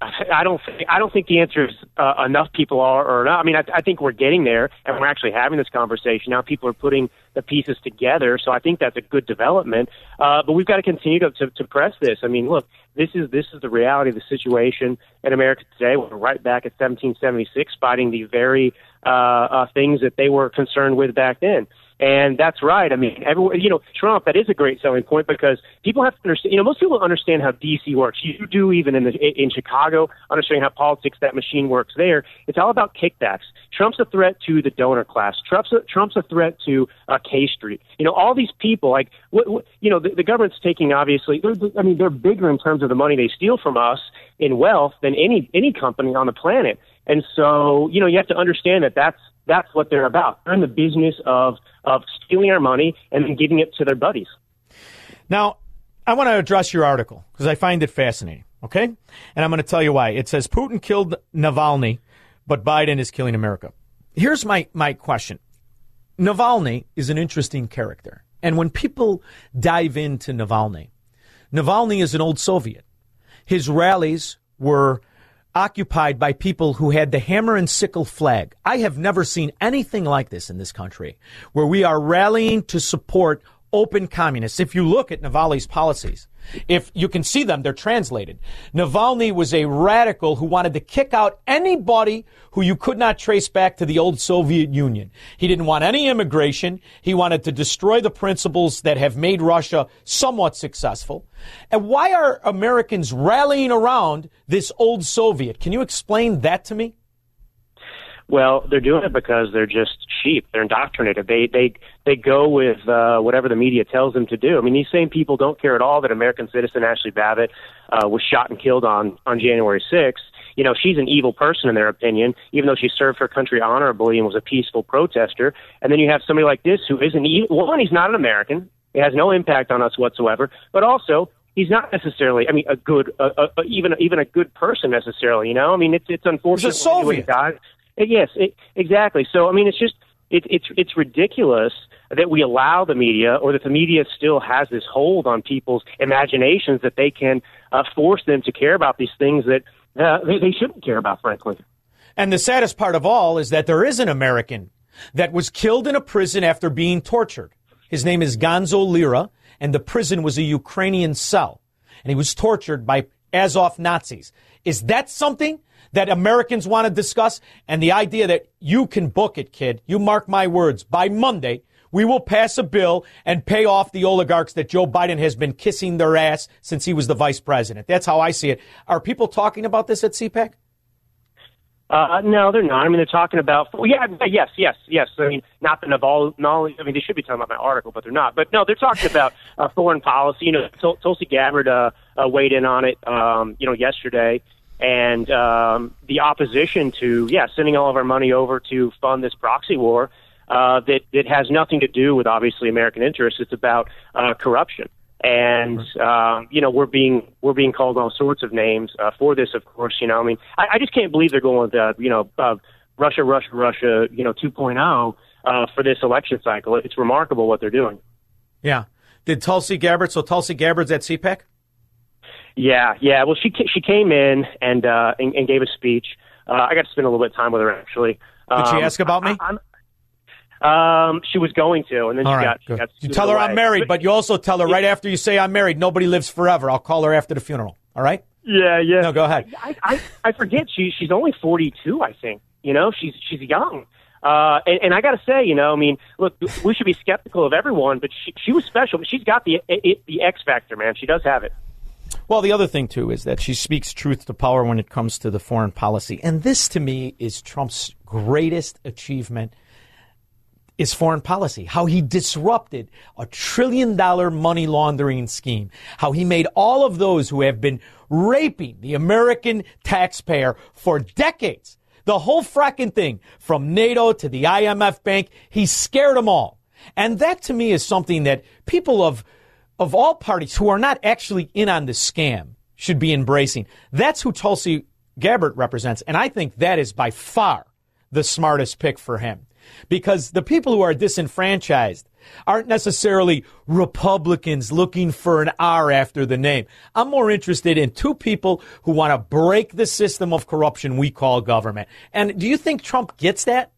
I don't think I don't think the answer is uh, enough people are or not. I mean, I, I think we're getting there, and we're actually having this conversation now. People are putting the pieces together, so I think that's a good development. Uh, but we've got to continue to, to, to press this. I mean, look, this is this is the reality of the situation in America today. We're right back at 1776, fighting the very uh, uh, things that they were concerned with back then. And that's right. I mean, everyone, you know, Trump, that is a great selling point because people have to understand, you know, most people understand how DC works. You do even in the, in Chicago, understanding how politics, that machine works there. It's all about kickbacks. Trump's a threat to the donor class. Trump's a, Trump's a threat to uh, K Street. You know, all these people, like, what, what, you know, the, the government's taking obviously, I mean, they're bigger in terms of the money they steal from us in wealth than any, any company on the planet. And so, you know, you have to understand that that's, that's what they're about. They're in the business of, of stealing our money and then giving it to their buddies. Now, I want to address your article because I find it fascinating. Okay. And I'm going to tell you why. It says Putin killed Navalny, but Biden is killing America. Here's my, my question Navalny is an interesting character. And when people dive into Navalny, Navalny is an old Soviet. His rallies were occupied by people who had the hammer and sickle flag. I have never seen anything like this in this country, where we are rallying to support open communists. If you look at Navalny's policies, if you can see them, they're translated. Navalny was a radical who wanted to kick out anybody who you could not trace back to the old Soviet Union. He didn't want any immigration. He wanted to destroy the principles that have made Russia somewhat successful. And why are Americans rallying around this old Soviet? Can you explain that to me? Well, they're doing it because they're just sheep. They're indoctrinated. They they they go with uh, whatever the media tells them to do. I mean, these same people don't care at all that American citizen Ashley Babbitt uh, was shot and killed on on January 6th. You know, she's an evil person in their opinion, even though she served her country honorably and was a peaceful protester. And then you have somebody like this who isn't even, one, he's not an American. It has no impact on us whatsoever. But also, he's not necessarily. I mean, a good, a, a, even even a good person necessarily. You know, I mean, it's it's unfortunate. He's a Soviet. Died. Yes, it, exactly. So I mean, it's just it, it's it's ridiculous that we allow the media, or that the media still has this hold on people's imaginations that they can uh, force them to care about these things that uh, they, they shouldn't care about, frankly. And the saddest part of all is that there is an American that was killed in a prison after being tortured. His name is Gonzalo Lira, and the prison was a Ukrainian cell, and he was tortured by Azov Nazis. Is that something that Americans want to discuss? And the idea that you can book it, kid, you mark my words, by Monday, we will pass a bill and pay off the oligarchs that Joe Biden has been kissing their ass since he was the vice president. That's how I see it. Are people talking about this at CPAC? Uh, no, they're not. I mean, they're talking about. Yeah, yes, yes, yes. I mean, not the Naval knowledge. I mean, they should be talking about my article, but they're not. But no, they're talking about uh, foreign policy. You know, Tulsi Gabbard uh, uh, weighed in on it. Um, you know, yesterday, and um, the opposition to yeah sending all of our money over to fund this proxy war uh, that that has nothing to do with obviously American interests. It's about uh, corruption, and uh, you know we're being we're being called all sorts of names uh, for this. Of course, you know I mean I, I just can't believe they're going with uh, you know uh, Russia Russia Russia you know 2.0 uh, for this election cycle. It's remarkable what they're doing. Yeah. Did Tulsi Gabbard? So Tulsi Gabbard's at CPAC. Yeah, yeah. Well, she she came in and uh, and, and gave a speech. Uh, I got to spend a little bit of time with her actually. Did she Um, ask about me? I, um, she was going to, and then All she right, got she got. You tell her away. I'm married, but you also tell her right after you say I'm married, nobody lives forever. I'll call her after the funeral. All right? Yeah, yeah. No, go ahead. I, I I forget she she's only 42. I think you know she's she's young. Uh, and, and I got to say, you know, I mean, look, we should be skeptical of everyone, but she she was special. But she's got the it, the X factor, man. She does have it. Well, the other thing too is that she speaks truth to power when it comes to the foreign policy, and this to me is Trump's greatest achievement. Is foreign policy, how he disrupted a trillion dollar money laundering scheme, how he made all of those who have been raping the American taxpayer for decades, the whole fracking thing from NATO to the IMF bank, he scared them all. And that to me is something that people of of all parties who are not actually in on the scam should be embracing. That's who Tulsi Gabbard represents. And I think that is by far the smartest pick for him. Because the people who are disenfranchised aren't necessarily Republicans looking for an R after the name. I'm more interested in two people who want to break the system of corruption we call government. And do you think Trump gets that?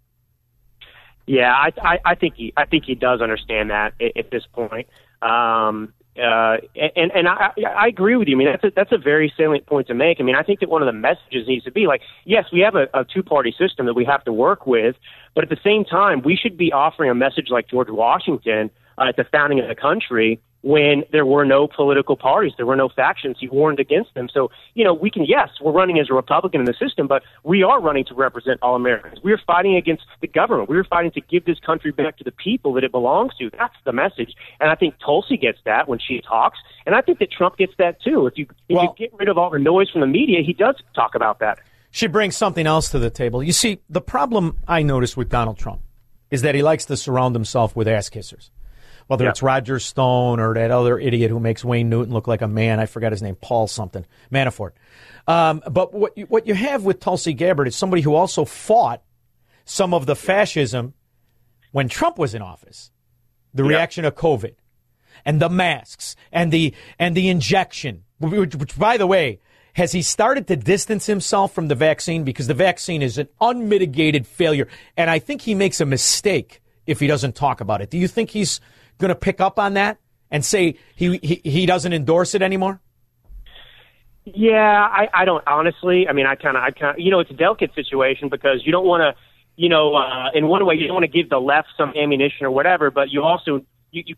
Yeah, I, I, I think he, I think he does understand that at, at this point. Um, uh, and and I, I agree with you. I mean, that's a, that's a very salient point to make. I mean, I think that one of the messages needs to be like, yes, we have a, a two-party system that we have to work with, but at the same time, we should be offering a message like George Washington uh, at the founding of the country when there were no political parties, there were no factions. He warned against them. So, you know, we can, yes, we're running as a Republican in the system, but we are running to represent all Americans. We're fighting against the government. We're fighting to give this country back to the people that it belongs to. That's the message. And I think Tulsi gets that when she talks. And I think that Trump gets that too. If you, if you get rid of all the noise from the media, he does talk about that. She brings something else to the table. You see, the problem I notice with Donald Trump is that he likes to surround himself with ass kissers. Whether it's Roger Stone or that other idiot who makes Wayne Newton look like a man. I forgot his name, Paul something, Manafort. Um, but what you, what you have with Tulsi Gabbard is somebody who also fought some of the fascism when Trump was in office. The reaction of COVID and the masks and the and the injection, which, which by the way, has he started to distance himself from the vaccine because the vaccine is an unmitigated failure, and I think he makes a mistake if he doesn't talk about it. Do you think he's going to pick up on that and say he, he he doesn't endorse it anymore? Yeah, I, I don't honestly. I mean, I kind of, I kind of, you know, it's a delicate situation because you don't want to, you know, uh, in one way you don't want to give the left some ammunition or whatever, but you also, you, you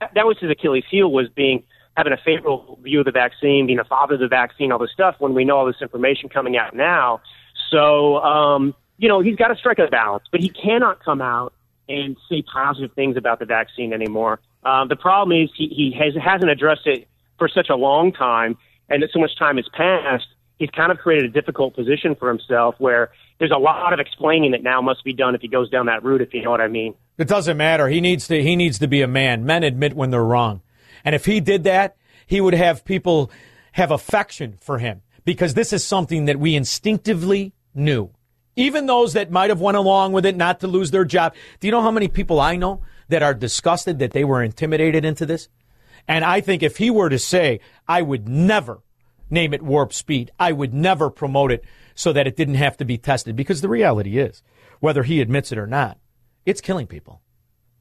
that was his Achilles heel was being having a favorable view of the vaccine, being a father of the vaccine, all this stuff. When we know all this information coming out now, so um, you know, he's got to strike a balance, but he cannot come out and say positive things about the vaccine anymore. Um, the problem is he, he has, hasn't addressed it for such a long time, and that so much time has passed. He's kind of created a difficult position for himself where there's a lot of explaining that now must be done if he goes down that route, if you know what I mean. It doesn't matter. He needs to he needs to be a man. Men admit when they're wrong. And if he did that, he would have people have affection for him because this is something that we instinctively knew. Even those that might have went along with it not to lose their job. Do you know how many people I know that are disgusted that they were intimidated into this? And I think if he were to say, I would never name it warp speed, I would never promote it so that it didn't have to be tested because the reality is, whether he admits it or not, it's killing people.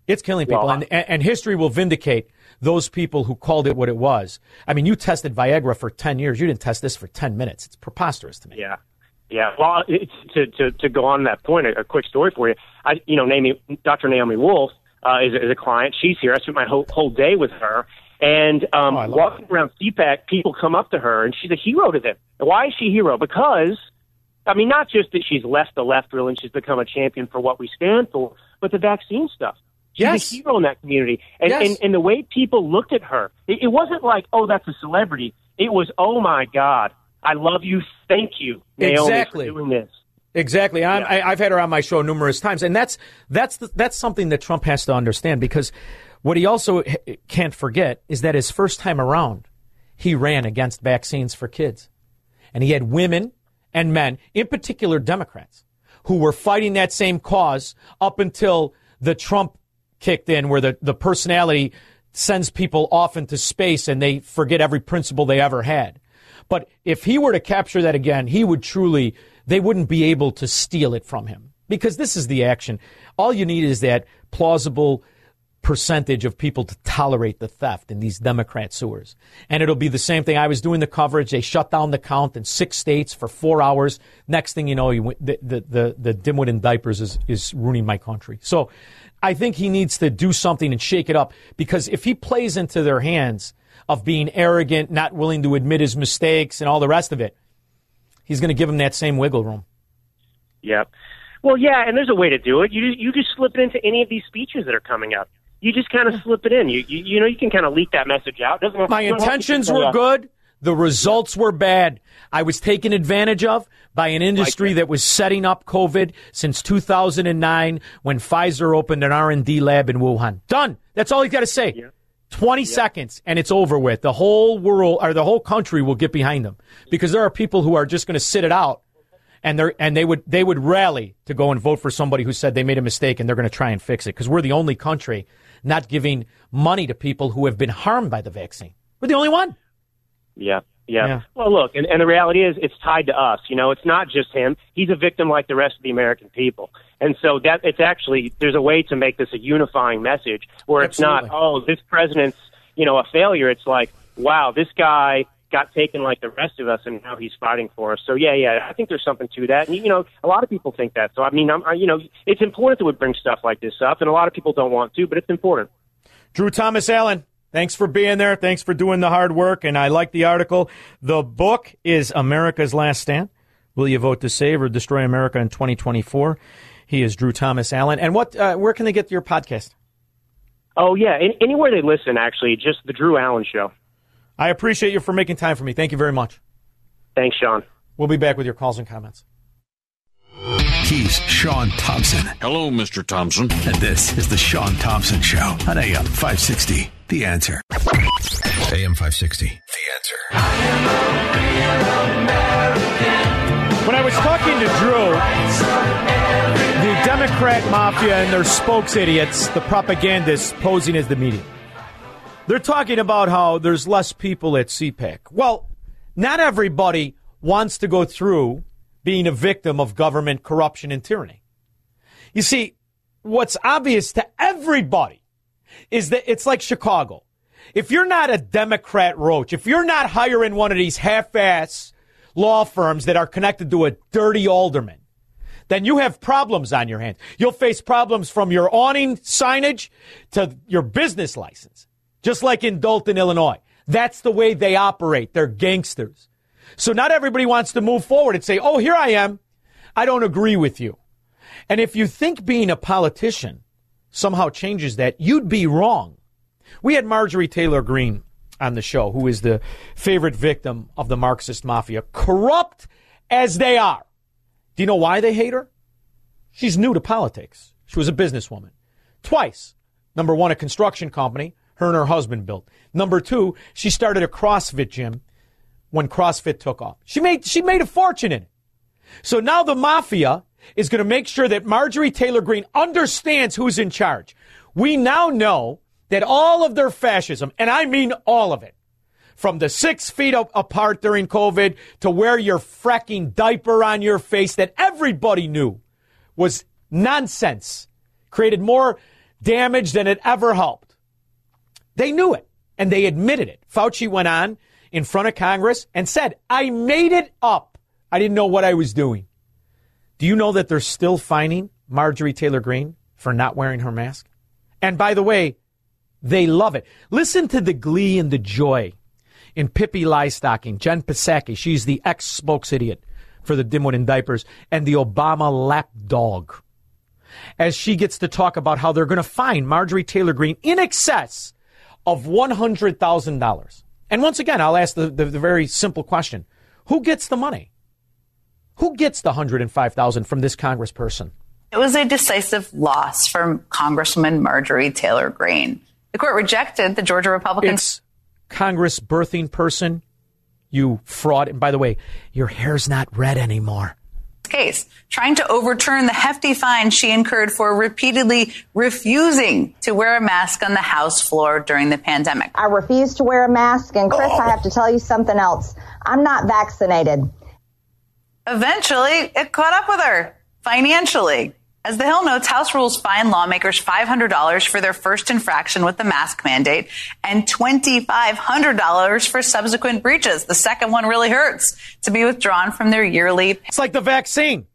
It's killing people, Well, and, and and history will vindicate those people who called it what it was. I mean, you tested Viagra for ten years. You didn't test this for ten minutes. It's preposterous to me. Yeah. Yeah, well, it's, to, to to go on that point, a, a quick story for you. I, you know, Naomi, Dr. Naomi Wolf uh, is, a- is a client. She's here. I spent my whole whole day with her, and um, walking around CPAC, people come up to her, and she's a hero to them. Why is she a hero? Because, I mean, not just that she's left the left really, and she's become a champion for what we stand for, but the vaccine stuff. She's Yes. a hero in that community, and Yes. and, and the way people looked at her, it, it wasn't like, oh, that's a celebrity. It was, oh my God, I love you. Thank you, Naomi, Exactly. for doing this. Exactly. I'm, I, I've had her on my show numerous times, and that's that's the, that's something that Trump has to understand because what he also can't forget is that his first time around, he ran against vaccines for kids, and he had women and men, in particular Democrats, who were fighting that same cause up until the Trump kicked in, where the, the personality sends people off into space and they forget every principle they ever had. But if he were to capture that again, he would truly, they wouldn't be able to steal it from him because this is the action. All you need is that plausible percentage of people to tolerate the theft in these Democrat sewers. And it'll be the same thing. I was doing the coverage. They shut down the count in six states for four hours. Next thing you know, you, the, the, the, the dimwit in diapers is, is ruining my country. So I think he needs to do something and shake it up because if he plays into their hands of being arrogant, not willing to admit his mistakes and all the rest of it, he's going to give him that same wiggle room. Yep. Well, yeah, and there's a way to do it. You you just slip it into any of these speeches that are coming up. You just kind of slip it in. You you, you know you can kind of leak that message out. Doesn't My you don't have to- intentions were yeah. good. The results were bad. I was taken advantage of by an industry that was setting up COVID since 2009 when Pfizer opened an R&D lab in Wuhan. Done. That's all he's got to say. 20 seconds and it's over with. The whole world or the whole country will get behind them because there are people who are just going to sit it out and they and they would they would rally to go and vote for somebody who said they made a mistake and they're going to try and fix it because we're the only country not giving money to people who have been harmed by the vaccine. We're the only one. Yeah, yeah. Yeah. Well, look, and, and the reality is, it's tied to us. You know, it's not just him. He's a victim like the rest of the American people, and so that it's actually there's a way to make this a unifying message where it's not, oh, this president's you know a failure. It's like, wow, this guy got taken like the rest of us, and now he's fighting for us. So yeah, yeah, I think there's something to that, and you know, a lot of people think that. So I mean, I'm, I, you know, it's important that we bring stuff like this up, and a lot of people don't want to, but it's important. Drew Thomas Allen, thanks for being there. Thanks for doing the hard work. And I like the article. The book is America's Last Stand. Will you vote to save or destroy America in 2024? He is Drew Thomas Allen. And what? Uh, where can they get your podcast? Oh yeah, an- anywhere they listen, actually, just the Drew Allen Show. I appreciate you for making time for me. Thank you very much. Thanks, Shaun. We'll be back with your calls and comments. He's Shaun Thompson. Hello, Mr. Thompson. And this is the Shaun Thompson Show on AM 560. The answer. AM 560. The answer. When I was talking to Drew, the Democrat mafia and their spokes idiots, the propagandists posing as the media, they're talking about how there's less people at CPAC. Well, not everybody wants to go through being a victim of government corruption and tyranny. You see, what's obvious to everybody is that it's like Chicago. If you're not a Democrat roach, if you're not hiring one of these half-ass law firms that are connected to a dirty alderman, then you have problems on your hands. You'll face problems from your awning signage to your business license, just like in Dolton, Illinois. That's the way they operate. They're gangsters. So not everybody wants to move forward and say, oh, here I am. I don't agree with you. And if you think being a politician somehow changes that, you'd be wrong. We had Marjorie Taylor Greene on the show, who is the favorite victim of the Marxist mafia, corrupt as they are. Do you know why they hate her? She's new to politics. She was a businesswoman. Twice. Number one, a construction company her and her husband built. Number two, she started a CrossFit gym when CrossFit took off. She made, she made a fortune in it. So now the mafia is going to make sure that Marjorie Taylor Greene understands who's in charge. We now know that all of their fascism, and I mean all of it, from the six feet apart during COVID to wear your fracking diaper on your face that everybody knew was nonsense, created more damage than it ever helped. They knew it and they admitted it. Fauci went on in front of Congress and said, I made it up. I didn't know what I was doing. Do you know that they're still fining Marjorie Taylor Greene for not wearing her mask? And by the way, they love it. Listen to the glee and the joy in Pippi Liestocking, Jen Psaki. She's the ex spokes idiot for the dimwit in diapers and the Obama lapdog. As she gets to talk about how they're going to fine Marjorie Taylor Greene in excess of $100,000. And once again, I'll ask the, the, the very simple question Who gets the money? Who gets the 105,000 from this congressperson? It was a decisive loss for Congresswoman Marjorie Taylor Greene. The court rejected the Georgia Republicans. It's Congress birthing person, you fraud. And by the way, your hair's not red anymore. case, trying to overturn the hefty fine she incurred for repeatedly refusing to wear a mask on the House floor during the pandemic. I refuse to wear a mask, and Chris, I have to tell you something else. I'm not vaccinated. Eventually, it caught up with her financially. As the Hill notes, House rules fine lawmakers $500 for their first infraction with the mask mandate and $2,500 for subsequent breaches. The second one really hurts to be withdrawn from their yearly. It's like the vaccine.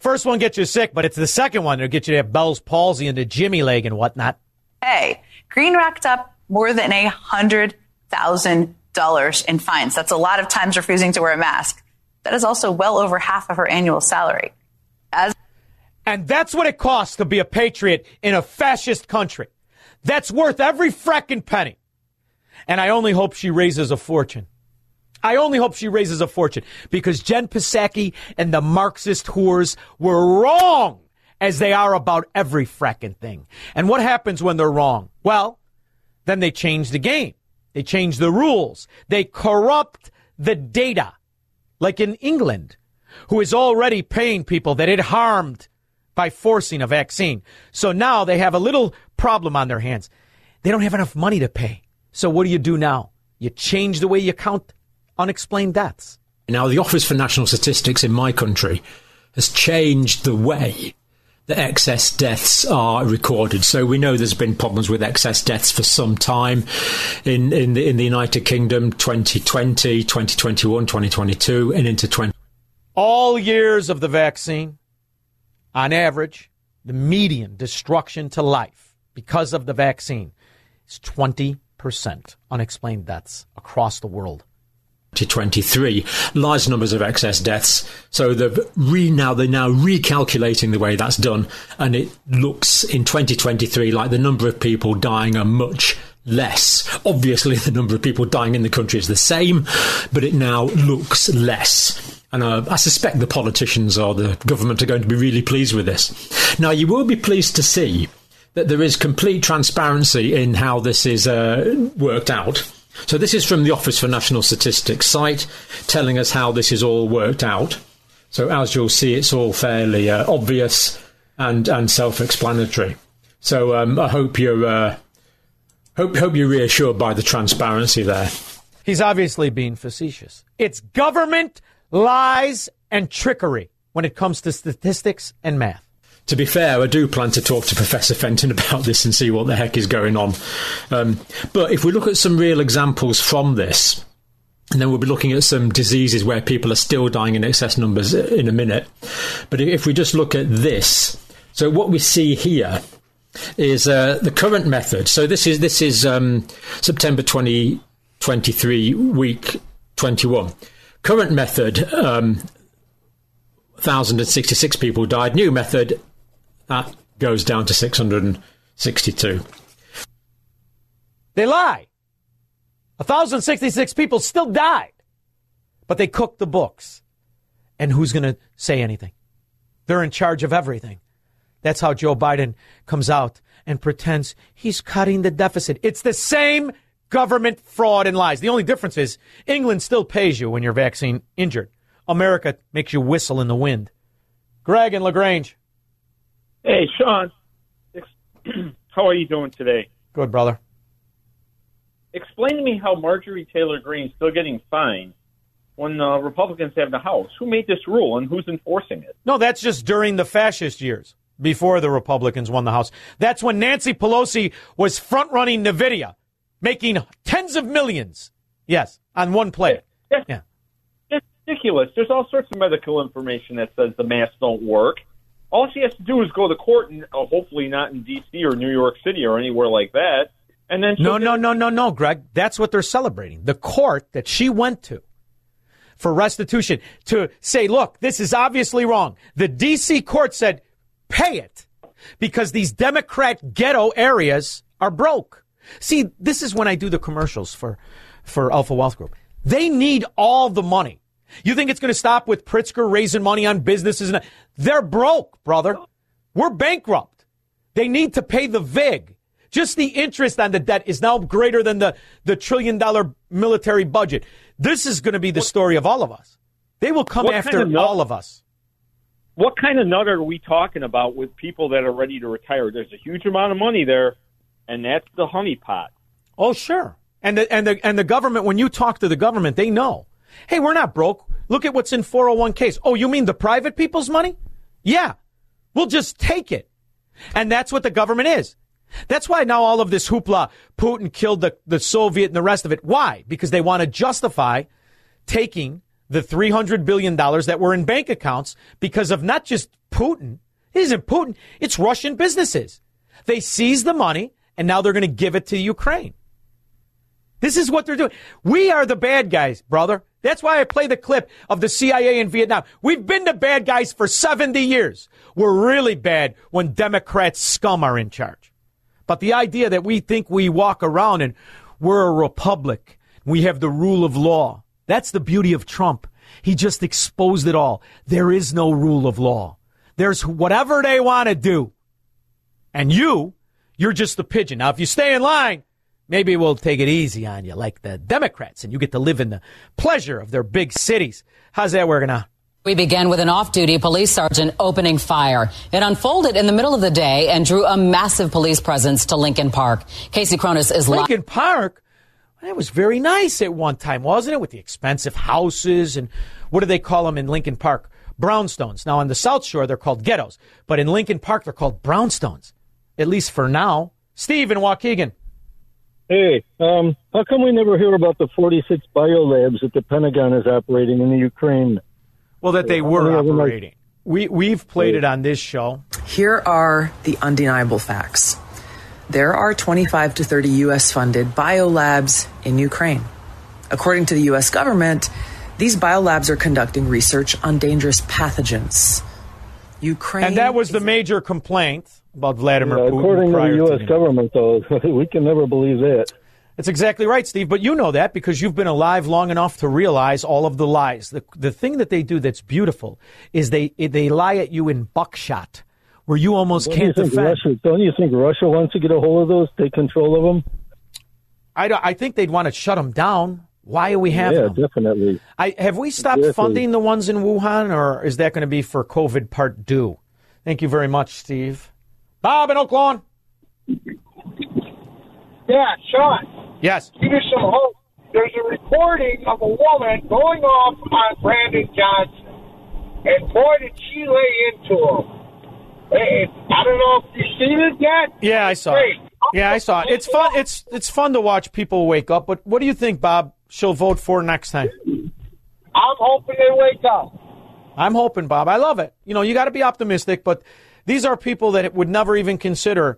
First one gets you sick, but it's the second one that'll get you to have Bell's palsy and the Jimmy leg and whatnot. Hey, Greene racked up more than a hundred thousand dollars in fines. That's a lot of times refusing to wear a mask. That is also well over half of her annual salary. As And that's what it costs to be a patriot in a fascist country. That's worth every fracking penny. And I only hope she raises a fortune. I only hope she raises a fortune because Jen Psaki and the Marxist whores were wrong as they are about every fracking thing. And what happens when they're wrong? Well, then they change the game. They change the rules. They corrupt the data. Like in England, who is already paying people that it harmed by forcing a vaccine. So now they have a little problem on their hands. They don't have enough money to pay. So what do you do now? You change the way you count unexplained deaths. Now, the Office for National Statistics in my country has changed the way that excess deaths are recorded. So we know there's been problems with excess deaths for some time in, in, the, in the United Kingdom 2020, 2021, 2022, and into 20. All years of the vaccine, on average, the median destruction to life because of the vaccine is 20% unexplained deaths across the world. 2023, large numbers of excess deaths. So they've re now they're now recalculating the way that's done, and it looks in 2023 like the number of people dying are much less. Obviously, [LAUGHS] the number of people dying in the country is the same, but it now looks less. And uh, I suspect the politicians or the government are going to be really pleased with this. Now, you will be pleased to see that there is complete transparency in how this is uh, worked out. So this is from the Office for National Statistics site telling us how this is all worked out. So as you'll see, it's all fairly uh, obvious and, and self-explanatory. So um, I hope you're uh, hope hope you're reassured by the transparency there. He's obviously being facetious. It's government lies and trickery when it comes to statistics and math. To be fair, I do plan to talk to Professor Fenton [LAUGHS] about this and see what the heck is going on. Um, but if we look at some real examples from this, and then we'll be looking at some diseases where people are still dying in excess numbers in a minute. But if we just look at this, so what we see here is uh, the current method. So this is this is um, September 2023, week 21. Current method, um, 1,066 people died. New method, that goes down to 662. They lie. 1,066 people still died, but they cooked the books. And who's going to say anything? They're in charge of everything. That's how Joe Biden comes out and pretends he's cutting the deficit. It's the same government fraud and lies. The only difference is England still pays you when you're vaccine injured. America makes you whistle in the wind. Greg and LaGrange. Hey, Shaun. [CLEARS THROAT] How are you doing today? Good, brother. Explain to me how Marjorie Taylor Greene is still getting fined when uh, Republicans have the House. Who made this rule and who's enforcing it? No, that's just during the fascist years before the Republicans won the House. That's when Nancy Pelosi was front running NVIDIA, making tens of millions. Yes, on one play. Yeah. It's ridiculous. There's all sorts of medical information that says the masks don't work. All she has to do is go to court, and uh, hopefully not in D.C. or New York City or anywhere like that. And then no, no, no, no, no, Greg. That's what they're celebrating. The court that she went to for restitution to say, look, this is obviously wrong. The D.C. court said, pay it because these Democrat ghetto areas are broke. See, this is when I do the commercials for, for Alpha Wealth Group. They need all the money. You think it's going to stop with Pritzker raising money on businesses? And they're broke, brother. We're bankrupt. They need to pay the VIG. Just the interest on the debt is now greater than the, the trillion dollar military budget. This is going to be the story of all of us. They will come What after kind of all of us. What kind of nut are we talking about with people that are ready to retire? There's a huge amount of money there, and that's the honeypot. Oh, sure. And the, and the, and the government, when you talk to the government, they know. Hey, we're not broke. Look at what's in 401ks. Oh, you mean the private people's money? Yeah. We'll just take it. And that's what the government is. That's why now all of this hoopla, Putin killed the, the Soviet and the rest of it. Why? Because they want to justify taking the $300 billion that were in bank accounts because of not just Putin. It isn't Putin. It's Russian businesses. They seized the money and now they're going to give it to Ukraine. This is what they're doing. We are the bad guys, brother. That's why I play the clip of the CIA in Vietnam. We've been the bad guys for 70 years. We're really bad when Democrats scum are in charge. But the idea that we think we walk around and we're a republic, we have the rule of law. That's the beauty of Trump. He just exposed it all. There is no rule of law. There's whatever they want to do. And you, you're just the pigeon. Now, if you stay in line, maybe we'll take it easy on you like the Democrats and you get to live in the pleasure of their big cities. How's that working out? We begin with an off duty police sergeant opening fire. It unfolded in the middle of the day and drew a massive police presence to Lincoln Park. Casey Cronus is live. Lincoln Park? That was very nice at one time, wasn't it? With the expensive houses and what do they call them in Lincoln Park? Brownstones. Now, on the South Shore, they're called ghettos, but in Lincoln Park, they're called brownstones, at least for now. Steve in Waukegan. Hey, um, how come we never hear about the 46 biolabs that the Pentagon is operating in the Ukraine? Well, that they were many of them are- operating. We, we've played it on this show. Here are the undeniable facts. There are 25 to 30 U.S. funded biolabs in Ukraine. According to the U.S. government, these biolabs are conducting research on dangerous pathogens. Ukraine. And that was the major complaint about Vladimir Yeah, Putin. according to the U.S. the- government, though, [LAUGHS] we can never believe that. That's exactly right, Steve. But you know that because you've been alive long enough to realize all of the lies. The, the thing that they do that's beautiful is they they lie at you in buckshot, where you almost Don't can't think defend. Russia? Don't you think Russia wants to get a hold of those, take control of them? I, don't- I think they'd want to shut them down. Why are we having yeah, them? definitely. I, have we stopped Exactly. funding the ones in Wuhan, or is that going to be for COVID Part Two? Thank you very much, Steve. Bob in Oak Lawn. Yeah, Shaun. Yes. Give you some hope. There's a recording of a woman going off on Brandon Johnson, and boy, did she lay into him. Hey, I don't know if you've seen it yet. Yeah, I saw it. Yeah, I saw it. It's fun. It's it's fun to watch people wake up. But what do you think, Bob? She'll vote for next time. I'm hoping they wake up. I'm hoping, Bob. I love it. You know, you got to be optimistic, but these are people that would never even consider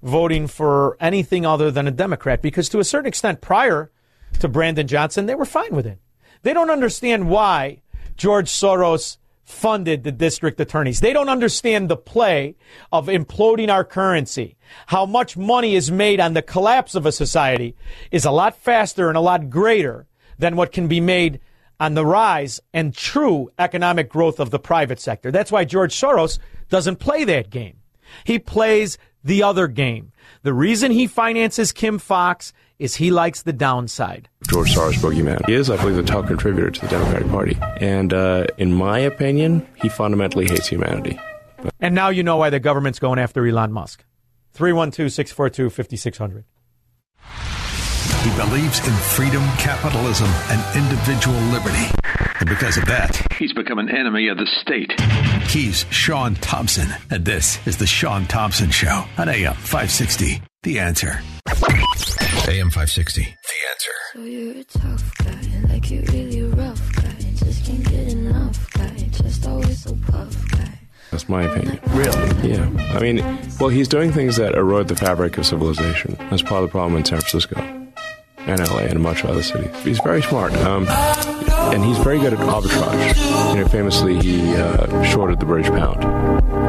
voting for anything other than a Democrat because, to a certain extent, prior to Brandon Johnson, they were fine with it. They don't understand why George Soros funded the district attorneys. They don't understand the play of imploding our currency. How much money is made on the collapse of a society is a lot faster and a lot greater than what can be made on the rise and true economic growth of the private sector. That's why George Soros doesn't play that game. He plays the other game. The reason he finances Kim Foxx is he likes the downside. George Soros boogeyman. He is, I believe, the top contributor to the Democratic Party. And uh, in my opinion, he fundamentally hates humanity. And now you know why the government's going after Elon Musk. 312 642 5600. He believes in freedom, capitalism, and individual liberty. And because of that, he's become an enemy of the state. He's Shaun Thompson, and this is The Shaun Thompson Show on AM 560. The answer. AM 560. The answer. So you're a tough guy, like you really rough guy. Just can't get enough guy, just always so puff guy. That's my opinion. Really? Yeah. I mean, well, he's doing things that erode the fabric of civilization. That's part of the problem in San Francisco and LA and much of other cities. He's very smart. Um, and he's very good at arbitrage. You know, famously, he uh, shorted the British pound.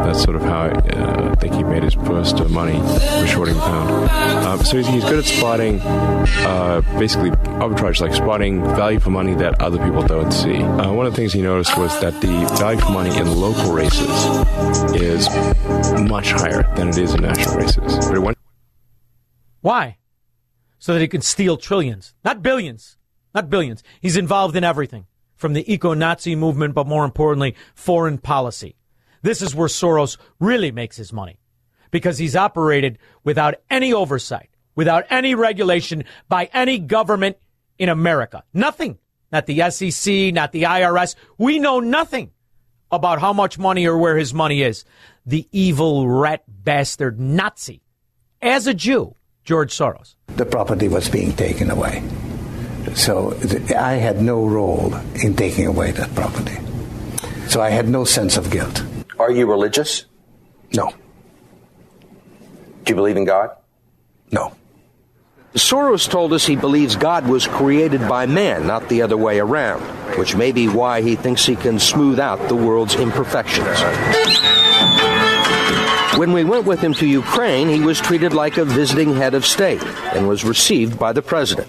That's sort of how uh, I think he made his first uh, money for shorting the pound. Um, so he's, he's good at spotting, uh, basically arbitrage, like spotting value for money that other people don't see. Uh, one of the things he noticed was that the value for money in local races is much higher than it is in national races. But it went Why? So that he can steal trillions, not billions, not billions. He's involved in everything from the eco Nazi movement, but more importantly, foreign policy. This is where Soros really makes his money because he's operated without any oversight, without any regulation by any government in America. Nothing. Not the SEC, not the IRS. We know nothing about how much money or where his money is. The evil rat bastard Nazi. As a Jew, George Soros. the property was being taken away. So th- I had no role in taking away that property. So I had no sense of guilt. Are you religious? No. Do you believe in God? No. Soros told us he believes God was created by man, not the other way around, which may be why he thinks he can smooth out the world's imperfections. When we went with him to Ukraine, he was treated like a visiting head of state and was received by the president.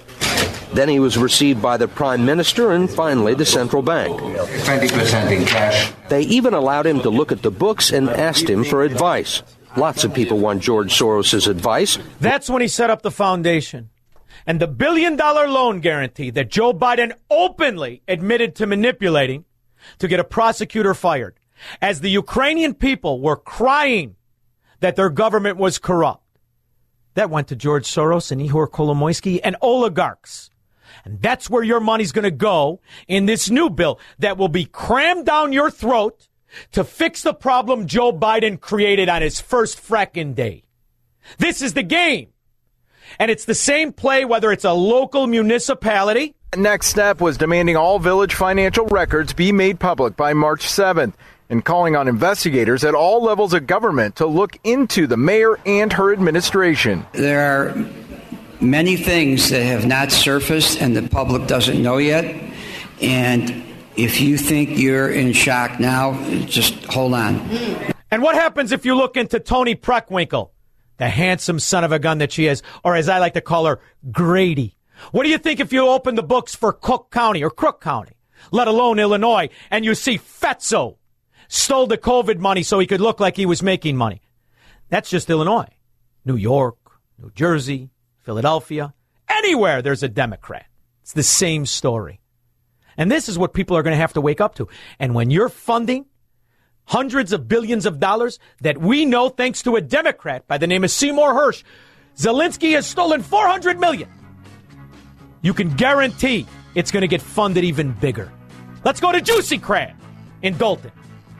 Then he was received by the prime minister and finally the central bank. 20% in cash. They even allowed him to look at the books and asked him for advice. Lots of people want George Soros' advice. That's when he set up the foundation. And the billion dollar loan guarantee that Joe Biden openly admitted to manipulating to get a prosecutor fired. As the Ukrainian people were crying that their government was corrupt. That went to George Soros and Ihor Kolomoisky and oligarchs. And that's where your money's going to go in this new bill that will be crammed down your throat to fix the problem Joe Biden created on his first fracking day. This is the game. And it's the same play whether it's a local municipality. Next step was demanding all village financial records be made public by March 7th and calling on investigators at all levels of government to look into the mayor and her administration. There are many things that have not surfaced and the public doesn't know yet. And if you think you're in shock now, just hold on. And what happens if you look into Toni Preckwinkle, the handsome son of a gun that she is, or as I like to call her, Grady? What do you think if you open the books for Cook County or Crook County, let alone Illinois, and you see Fetzo stole the COVID money so he could look like he was making money? That's just Illinois. New York, New Jersey, Philadelphia, anywhere there's a Democrat. It's the same story. And this is what people are going to have to wake up to. And when you're funding hundreds of billions of dollars that we know, thanks to a Democrat by the name of Seymour Hersh, Zelensky has stolen 400 million. You can guarantee it's going to get funded even bigger. Let's go to Juicy Crab in Dolton.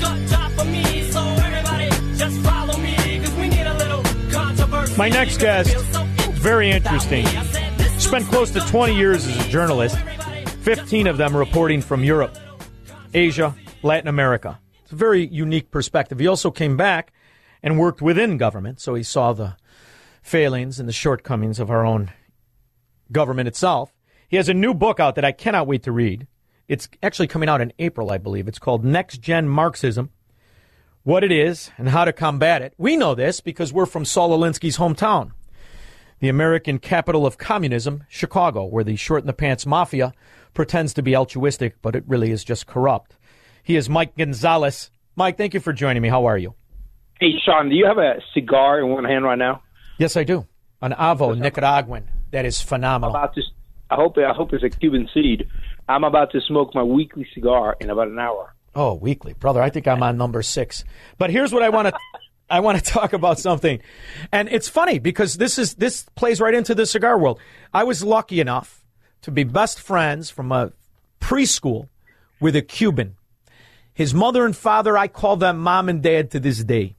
This looks like a job for me, so everybody just follow me, cause we need a little controversy. My next guest, very interesting. Spent close to 20 years as a journalist, 15 of them reporting from Europe, Asia, Latin America. It's a very unique perspective. He also came back and worked within government, so he saw the failings and the shortcomings of our own government itself. He has a new book out that I cannot wait to read. It's actually coming out in April, I believe. It's called NextGen Marxism What It Is and How to Combat It. We know this because we're from Saul Alinsky's hometown, the American capital of communism, Chicago, where the short in the pants mafia pretends to be altruistic, but it really is just corrupt. He is Mike Gonzalez. Mike, thank you for joining me. How are you? Hey, Shaun, do you have a cigar in one hand right now? Yes, I do. An Avo Nicaraguan. That is phenomenal. About I hope I hope it's a Cuban seed. I'm about to smoke my weekly cigar in about an hour. Oh, weekly, brother. I think I'm on number six. But here's what I want to. I want to talk about something, and it's funny because this is this plays right into the cigar world. I was lucky enough to be best friends from a preschool with a Cuban. His mother and father, I call them mom and dad to this day.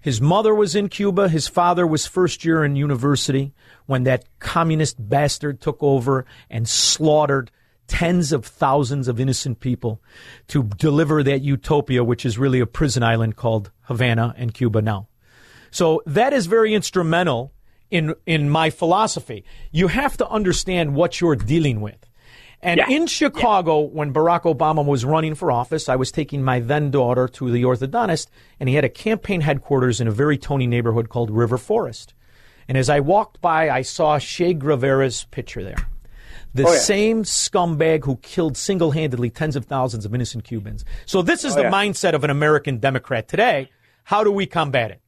His mother was in Cuba. His father was first year in university when that communist bastard took over and slaughtered tens of thousands of innocent people to deliver that utopia, which is really a prison island called Havana and Cuba now. So that is very instrumental in in my philosophy. You have to understand what you're dealing with. And Yeah. in Chicago, when Barack Obama was running for office, I was taking my then daughter to the orthodontist, and he had a campaign headquarters in a very Tony neighborhood called River Forest. And as I walked by, I saw Che Guevara's picture there. The Oh, yeah. same scumbag who killed single handedly tens of thousands of innocent Cubans. So, this is Oh, the yeah. mindset of an American Democrat today. How do we combat it?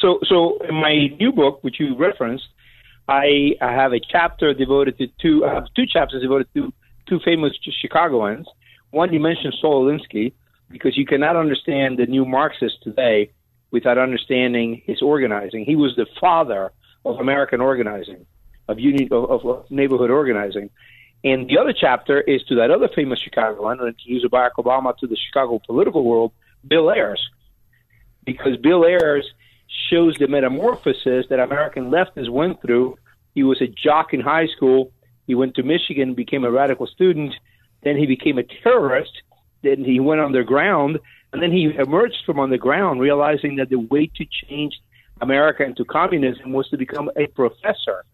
So, so in my new book, which you referenced, I, I have a chapter devoted to two. I have two chapters devoted to two famous Chicagoans. One you mentioned Saul Alinsky, because you cannot understand the new Marxist today without understanding his organizing. He was the father of American organizing, of union, of, of, neighborhood organizing. And the other chapter is to that other famous Chicagoan, and introduced Barack Obama to the Chicago political world, Bill Ayers because Bill Ayers shows the metamorphosis that American leftists went through. He was a jock in high school. He went to Michigan, became a radical student. Then he became a terrorist. Then he went underground. And then he emerged from underground, realizing that the way to change America into communism was to become a professor.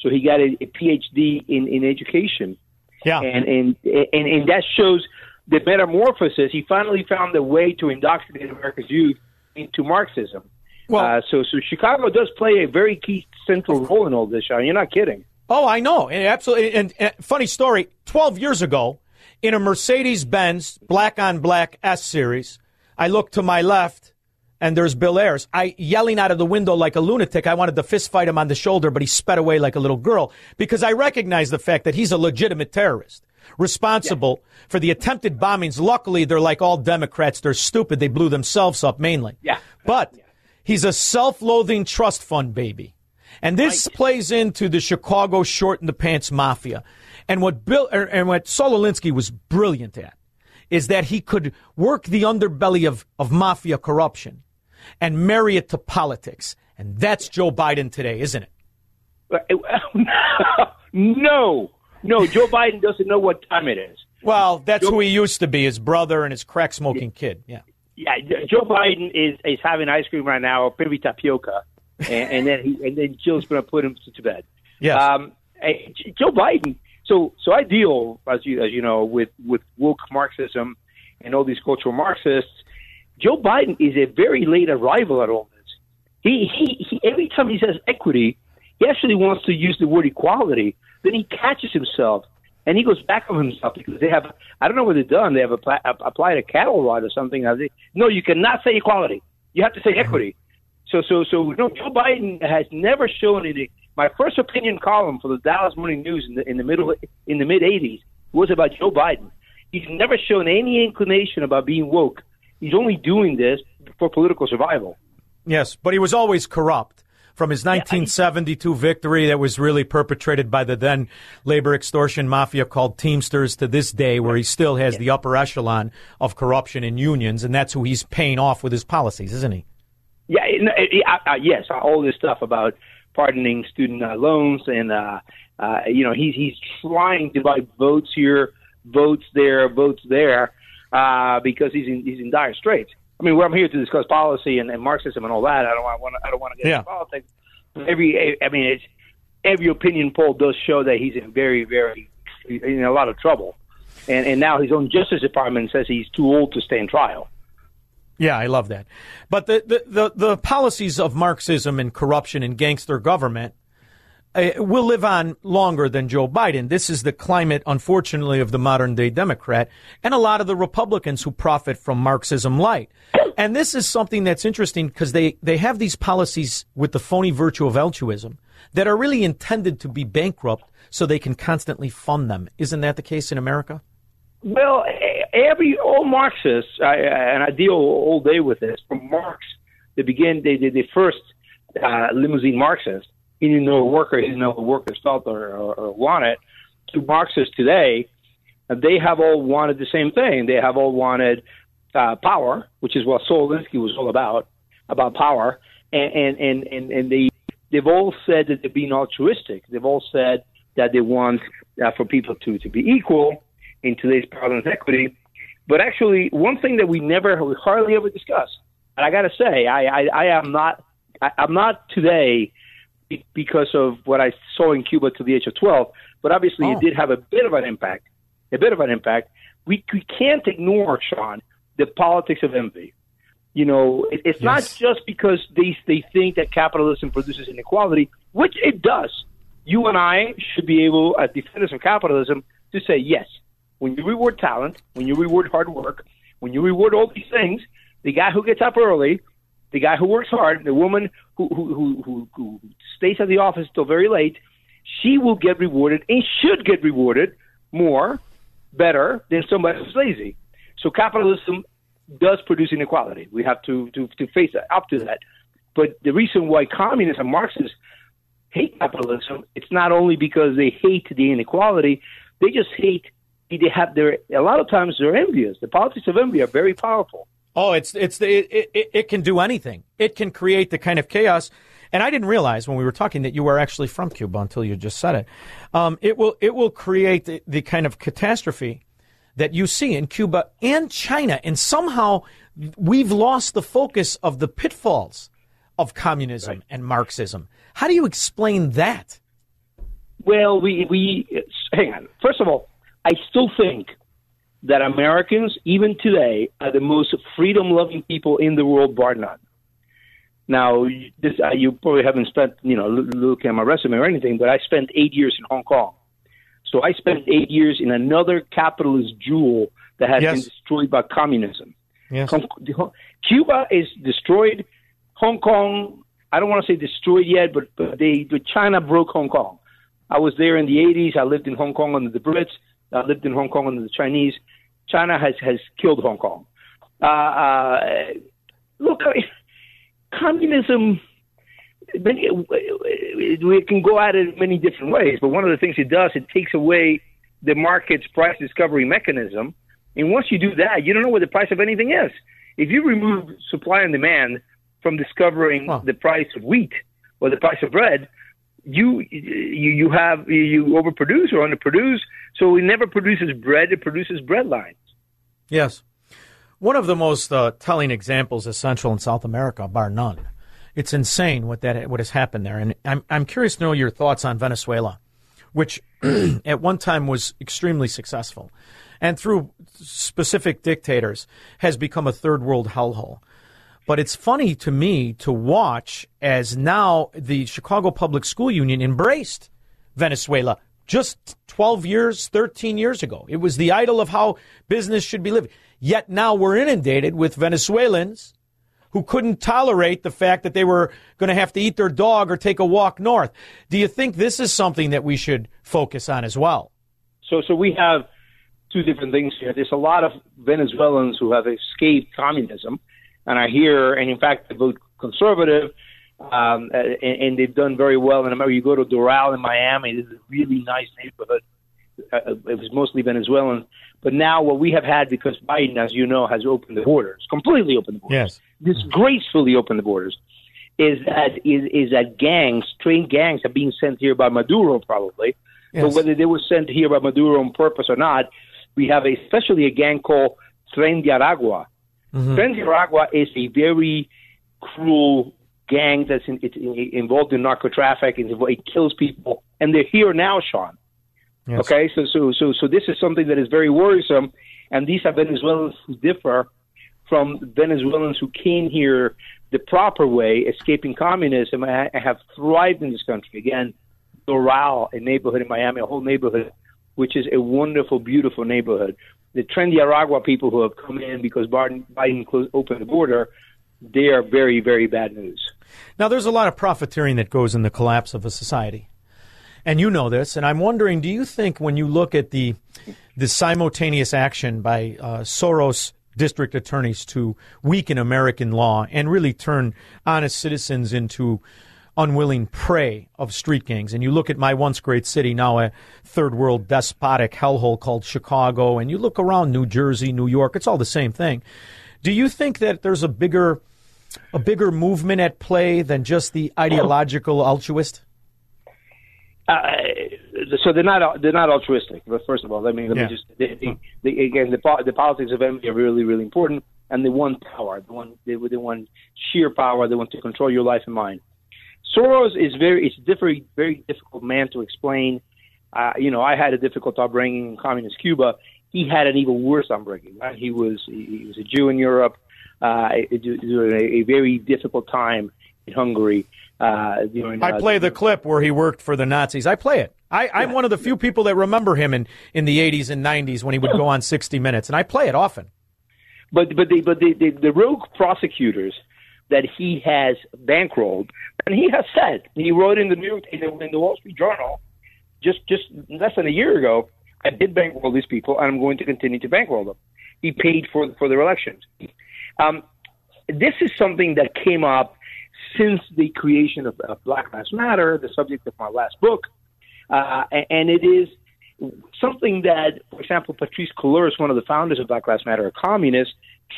So he got a, a PhD in, in education. Yeah. And, and, and, and that shows the metamorphosis. He finally found a way to indoctrinate America's youth into Marxism. Well, uh, so so Chicago does play a very key central role in all this, Shaun. You're not kidding. Oh, I know. And Absolutely. And, and funny story 12 years ago, in a Mercedes Benz black on black S series, I look to my left and there's Bill Ayers. I yelling out of the window like a lunatic. I wanted to fist fight him on the shoulder, but he sped away like a little girl because I recognize the fact that he's a legitimate terrorist responsible for the attempted bombings. Luckily, they're like all Democrats. They're stupid. They blew themselves up mainly. Yeah. But he's a self-loathing trust fund baby. And this plays into the Chicago short in the pants mafia. And what Bill er, and what Saul Alinsky was brilliant at is that he could work the underbelly of, of mafia corruption and marry it to politics. And that's Joe Biden today, isn't it? [LAUGHS] no, no. Joe Biden doesn't know what time it is. Well, that's who he used to be, his brother and his crack smoking kid. Yeah. Yeah, Joe Biden is is having ice cream right now, maybe tapioca, and, [LAUGHS] and then he, and then Jill's going to put him to bed. Yes. Um, Joe Biden. So so I deal as you as you know with with woke Marxism and all these cultural Marxists. Joe Biden is a very late arrival at all this. He he, he every time he says equity, he actually wants to use the word equality. Then he catches himself and he goes back on himself because they have I don't know what they've done. They have apply, applied a cattle rod or something. No, you cannot say equality. You have to say equity. So so so Joe Biden has never shown any. My first opinion column for the Dallas Morning News in the in the middle in the mid '80s was about Joe Biden. He's never shown any inclination about being woke. He's only doing this for political survival. Yes, but he was always corrupt. From his 1972 victory that was really perpetrated by the then labor extortion mafia called Teamsters to this day, where he still has the upper echelon of corruption in unions, and that's who he's paying off with his policies, isn't he? Yeah, it, it, uh, uh, yes, all this stuff about pardoning student uh, loans and uh, uh, you know he's he's trying to buy votes here, votes there, votes there uh, because he's in he's in dire straits. I mean, I'm here to discuss policy and, and Marxism and all that. I don't want I don't want to get Yeah. into politics. Every I mean, it's, every opinion poll does show that he's in very very in a lot of trouble, and and now his own Justice Department says he's too old to stand trial. Yeah, I love that. But the, the, the, the policies of Marxism and corruption and gangster government uh, will live on longer than Joe Biden. This is the climate, unfortunately, of the modern day Democrat and a lot of the Republicans who profit from Marxism light. And this is something that's interesting because they, they have these policies with the phony virtue of altruism that are really intended to be bankrupt so they can constantly fund them. Isn't that the case in America? Well, e- every all Marxists, I, and I deal all day with this. From Marx, they begin they the, the first uh, limousine Marxist. He didn't know a worker, he didn't know what workers felt or, or, or wanted. To Marxists today, uh, they have all wanted the same thing. They have all wanted uh, power, which is what Saul Alinsky was all about. about power, and and and and, and they they've all said that they're being altruistic. They've all said that they want uh, for people to to be equal in today's and equity. But actually, one thing that we never, we hardly ever discuss, and I got to say, I, I, I am not, I, I'm not today because of what I saw in Cuba to the age of 12, but obviously Oh. it did have a bit of an impact, a bit of an impact. We, we can't ignore, Shaun, the politics of envy. You know, it, it's not just because they, they think that capitalism produces inequality, which it does. You and I should be able, as defenders of capitalism, to say, yes, when you reward talent, when you reward hard work, when you reward all these things, the guy who gets up early, the guy who works hard, the woman who who who, who, stays at the office till very late, she will get rewarded and should get rewarded more, better than somebody who's lazy. So capitalism does produce inequality. We have to to, to face up to that. But the reason why communists and Marxists hate capitalism, it's not only because they hate the inequality, they just hate they have their a lot of times they're envious. The politics of envy are very powerful. Oh, it's it's the, it, it, it can do anything. It can create the kind of chaos. And I didn't realize when we were talking that you were actually from Cuba until you just said it. Um, it will it will create the, the kind of catastrophe that you see in Cuba and China, and somehow we've lost the focus of the pitfalls of communism and Marxism. How do you explain that? Well, we we hang on. First of all, I still think that Americans, even today, are the most freedom-loving people in the world, bar none. Now, this uh, you probably haven't spent, you know, look, look at my resume or anything, but I spent eight years in Hong Kong. So I spent eight years in another capitalist jewel that has been destroyed by communism. Yes. Cuba is destroyed. Hong Kong, I don't want to say destroyed yet, but, but they, but China broke Hong Kong. I was there in the 80s. I lived in Hong Kong under the Brits. I lived in Hong Kong under the Chinese. China has, has killed Hong Kong. Uh, uh, look, I, communism, many- we can go at it many different ways, but one of the things it does, it takes away the market's price discovery mechanism. And once you do that, you don't know what the price of anything is. If you remove supply and demand from discovering the price of wheat or the price of bread, you you you have you overproduce or underproduce. So it never produces bread; it produces bread lines. Yes. One of the most uh, telling examples is Central and South America, bar none. It's insane what that what has happened there, and I'm I'm curious to know your thoughts on Venezuela, which [CLEARS THROAT] at one time was extremely successful, and through specific dictators has become a third world hellhole. But it's funny to me to watch as now the Chicago Public School Union embraced Venezuela just 12 years, 13 years ago. It was the idol of how business should be lived. Yet now we're inundated with Venezuelans who couldn't tolerate the fact that they were going to have to eat their dog or take a walk north. Do you think this is something that we should focus on as well? So, so we have two different things here. There's a lot of Venezuelans who have escaped communism and are here, and in fact, they vote conservative, um, and, and they've done very well in America. You go to Doral in Miami, this is a really nice neighborhood. Uh, it was mostly Venezuelan. But now, what we have had, because Biden, as you know, has opened the borders, completely opened the borders, Yes. disgracefully opened the borders, is that is, is that gangs, trained gangs, are being sent here by Maduro, probably. But Yes. whether they were sent here by Maduro on purpose or not, we have a, especially a gang called Tren de Aragua. Mm-hmm. Tren de Aragua is a very cruel gang that's in, involved in narco trafficking. It kills people, and they're here now, Shaun. Yes. Okay, so so so so this is something that is very worrisome, and these are Venezuelans who differ from Venezuelans who came here the proper way, escaping communism, and have thrived in this country. Again, Doral, a neighborhood in Miami, a whole neighborhood, which is a wonderful, beautiful neighborhood. The Tren de Aragua people who have come in because Biden, Biden closed, opened the border, they are very, very bad news. Now, there's a lot of profiteering that goes in the collapse of a society. And you know this, and I'm wondering, do you think when you look at the the simultaneous action by uh, Soros district attorneys to weaken American law and really turn honest citizens into unwilling prey of street gangs, and you look at my once great city, now a third world despotic hellhole called Chicago, and you look around New Jersey, New York, it's all the same thing. Do you think that there's a bigger a bigger movement at play than just the ideological altruist? Uh, so they're not they're not altruistic. But first of all, let me let Yeah. me just they, they, again the the politics of envy are really really important, and they want power. They want they, they want sheer power. They want to control your life and mine. Soros is very it's a very very difficult man to explain. Uh, you know, I had a difficult upbringing in communist Cuba. He had an even worse upbringing. Right? He was he was a Jew in Europe. Uh, it- it- during a, very difficult time in Hungary. Uh, during, I uh, play the clip where he worked for the Nazis. I play it. I, I'm one of the few people that remember him in, in the 80s and 90s when he would go on 60 Minutes, and I play it often. but but the but the, the, the rogue prosecutors that he has bankrolled, and he has said he wrote in the New York in the, in the Wall Street Journal just just less than a year ago. I did bankroll these people, and I'm going to continue to bankroll them. He paid for for their elections. Um, this is something that came up since the creation of, of Black Lives Matter, the subject of my last book, uh, and it is something that, for example, Patrisse Cullors, one of the founders of Black Lives Matter, a communist,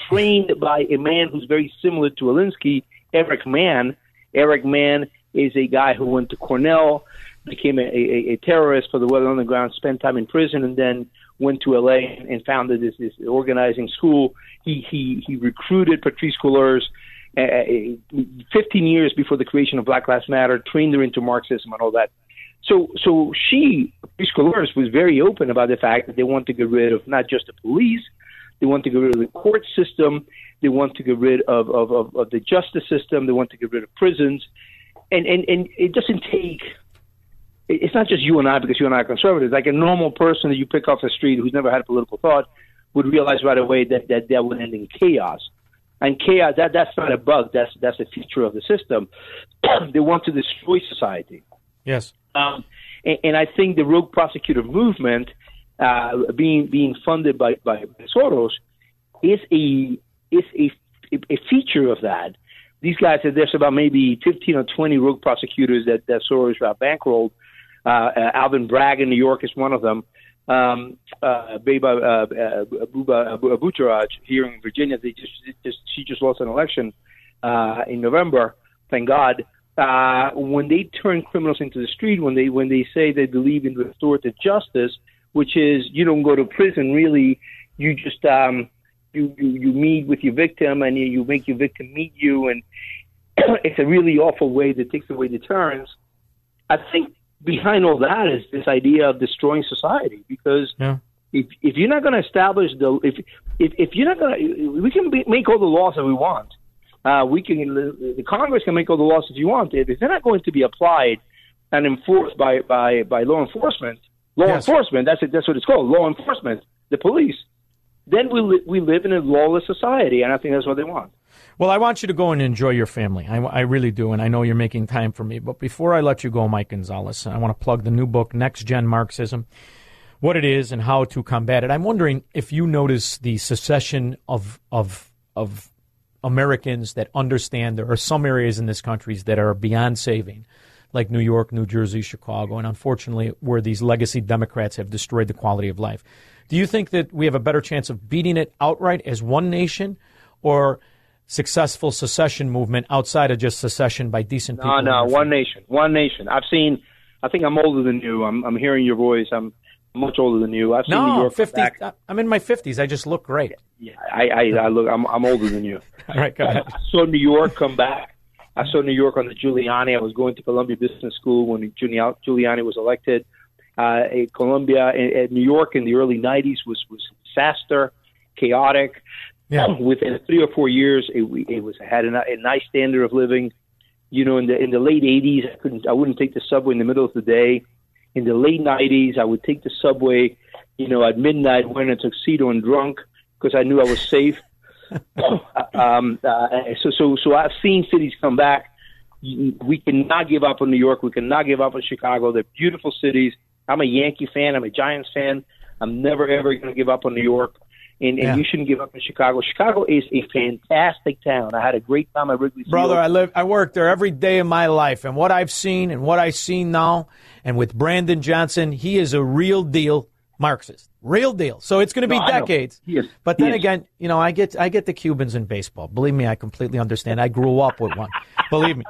trained by a man who's very similar to Alinsky, Eric Mann. Eric Mann is a guy who went to Cornell, became a, a, a terrorist for the Weather Underground, spent time in prison, and then went to LA and, founded this, this organizing school. He he he recruited Patrisse Cullors. Uh, 15 years before the creation of Black Lives Matter, trained her into Marxism and all that. So, so she, Patrisse Cullors, was very open about the fact that they want to get rid of not just the police, they want to get rid of the court system, they want to get rid of, of, of, of the justice system, they want to get rid of prisons, and and and it doesn't take. It's not just you and I because you and I are conservatives. Like a normal person that you pick off the street who's never had a political thought would realize right away that that, that would end in chaos. And chaos that that's not a bug. That's that's a feature of the system. [CLEARS THROAT] they want to destroy society. Yes. Um, and, and I think the rogue prosecutor movement, uh, being being funded by, by Soros, is a is a, a feature of that. These guys, there's about maybe 15 or 20 rogue prosecutors that, that Soros uh, bankrolled. Uh, uh, Alvin Bragg in New York is one of them. Um, uh, Beba uh, uh, Buba Buttigieg here in Virginia, they just, just she just lost an election uh, in November. Thank God uh, when they turn criminals into the street, when they when they say they believe in restorative justice, which is you don't go to prison really, you just um, you, you you meet with your victim and you, you make your victim meet you, and [CLEARS THROAT] it's a really awful way that takes away deterrence. I think behind all that is this idea of destroying society because Yeah. if if you're not going to establish the if if if you're not going to we can be, make all the laws that we want uh, we can the Congress can make all the laws that you want if they're not going to be applied and enforced by by by law enforcement law Yes. enforcement that's it, that's what it's called law enforcement the police then we li- we live in a lawless society and I think that's what they want Well, I want you to go and enjoy your family. I, I really do, and I know you're making time for me. But before I let you go, Mike Gonzalez, I want to plug the new book, NextGen Marxism, what it is and how to combat it. I'm wondering if you notice the secession of of of Americans that understand there are some areas in this country that are beyond saving, like New York, New Jersey, Chicago, and unfortunately, where these legacy Democrats have destroyed the quality of life. Do you think that we have a better chance of beating it outright as one nation, or successful secession movement outside of just secession by decent people? No, no, one nation, one nation. I've seen. I think I'm older than you. I'm I'm hearing your voice. I'm much older than you. I've seen New No, York fifty. back. I'm in my fifties. I just look great. Yeah, I, I, I look. I'm I'm older than you. [LAUGHS] All right, go ahead. I saw New York come back. I saw New York on the Giuliani. I was going to Columbia Business School when Giuliani Giuliani was elected. Uh, Columbia, in, in New York in the early '90s was was disaster, chaotic. Yeah. Within three or four years, it, it was had a, a nice standard of living. You know, in the in the late '80s, I couldn't, I wouldn't take the subway in the middle of the day. In the late '90s, I would take the subway, you know, at midnight, wearing a tuxedo and drunk because I knew I was safe. [LAUGHS] um, uh, so, so, so I've seen cities come back. We cannot give up on New York. We cannot give up on Chicago. They're beautiful cities. I'm a Yankee fan. I'm a Giants fan. I'm never ever going to give up on New York, and, and Yeah. you shouldn't give up on Chicago. Chicago is a fantastic town. I had a great time at Wrigley Field. Brother, I live, I work there every day of my life, and what I've seen and what I see now, and with Brandon Johnson, he is a real deal Marxist, real deal. So it's going to be No, decades. He is. But then is. again, you know, I get I get the Cubans in baseball. Believe me, I completely understand. I grew up with one. Believe me.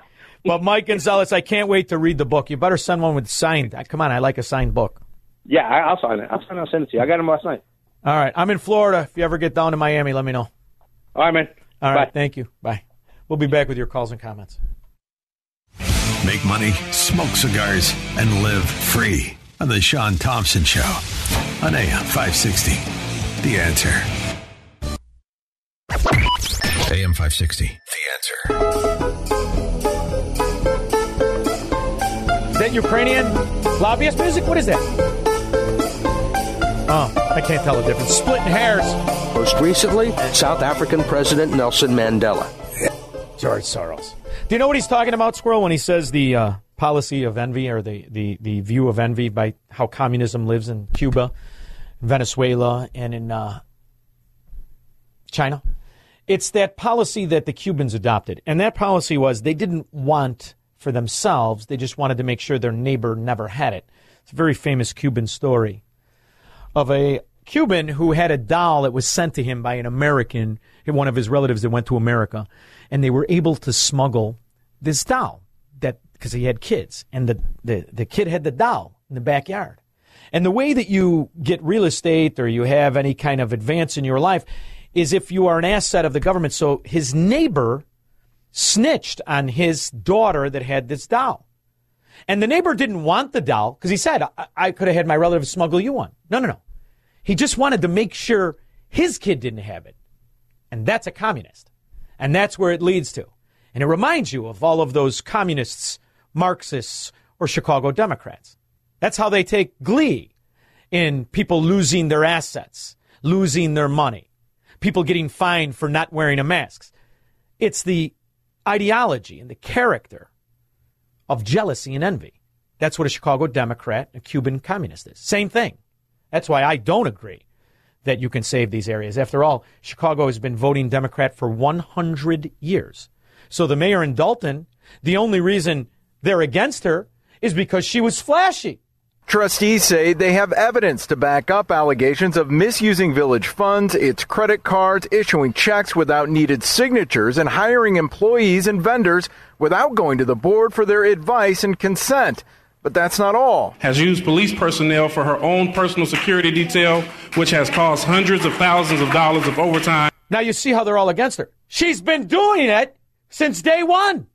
But Mike Gonzalez, I can't wait to read the book. You better send one with signed. Come on, I like a signed book. Yeah, I'll sign it. I'll sign it. I'll send it to you. I got him last night. All right, I'm in Florida. If you ever get down to Miami, let me know. All right, man. All right, Bye. thank you. Bye. We'll be back with your calls and comments. Make money, smoke cigars, and live free on the Shaun Thompson Show on AM 560. The answer. AM 560. The answer. Is that Ukrainian lobbyist music? What is that? Oh, I can't tell the difference. Splitting hairs. Most recently, South African President Nelson Mandela. George Soros. Do you know what he's talking about, Squirrel, when he says the uh, policy of envy or the, the, the view of envy by how communism lives in Cuba, Venezuela, and in uh, China? It's that policy that the Cubans adopted. And that policy was they didn't want for themselves, they just wanted to make sure their neighbor never had it. It's a very famous Cuban story of a Cuban who had a doll that was sent to him by an American, one of his relatives that went to America, and they were able to smuggle this doll that because he had kids, and the, the the kid had the doll in the backyard. And the way that you get real estate or you have any kind of advance in your life is if you are an asset of the government. So his neighbor snitched on his daughter that had this doll. And the neighbor didn't want the doll because he said, I, I could have had my relative smuggle you one. No, no, no. He just wanted to make sure his kid didn't have it. And that's a communist. And that's where it leads to. And it reminds you of all of those communists, Marxists, or Chicago Democrats. That's how they take glee in people losing their assets, losing their money, people getting fined for not wearing a mask. It's the ideology and the character of jealousy and envy. That's what a Chicago Democrat, a Cuban communist is. Same thing. That's why I don't agree that you can save these areas. After all, Chicago has been voting Democrat for 100 years. So the mayor in Dolton, the only reason they're against her is because she was flashy. Trustees say they have evidence to back up allegations of misusing village funds, its credit cards, issuing checks without needed signatures, and hiring employees and vendors without going to the board for their advice and consent. But that's not all. has used police personnel for her own personal security detail, which has cost hundreds of thousands of dollars of overtime. Now you see how they're all against her. She's been doing it since day one.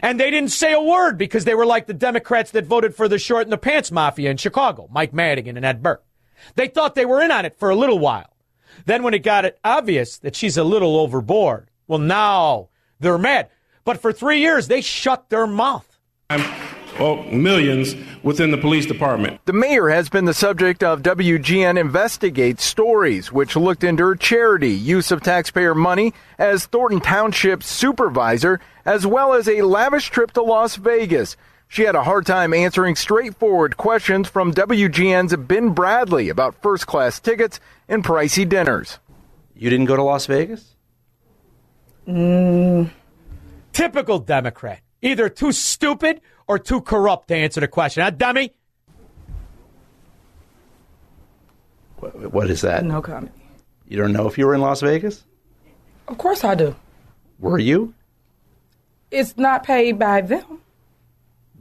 And they didn't say a word because they were like the Democrats that voted for the short and the pants mafia in Chicago, Mike Madigan and Ed Burke. They thought they were in on it for a little while. Then when it got it obvious that she's a little overboard, well, now they're mad. But for three years, they shut their mouth. Well, millions within the police department. The mayor has been the subject of WGN Investigate stories, which looked into her charity, use of taxpayer money as Thornton Township supervisor, as well as a lavish trip to Las Vegas. She had a hard time answering straightforward questions from WGN's Ben Bradley about first class tickets and pricey dinners. You didn't go to Las Vegas? Mm. Typical Democrat. Either too stupid or too corrupt to answer the question. Huh, dummy? What, what is that? No comment. You don't know if you were in Las Vegas? Of course I do. Were you? It's not paid by them.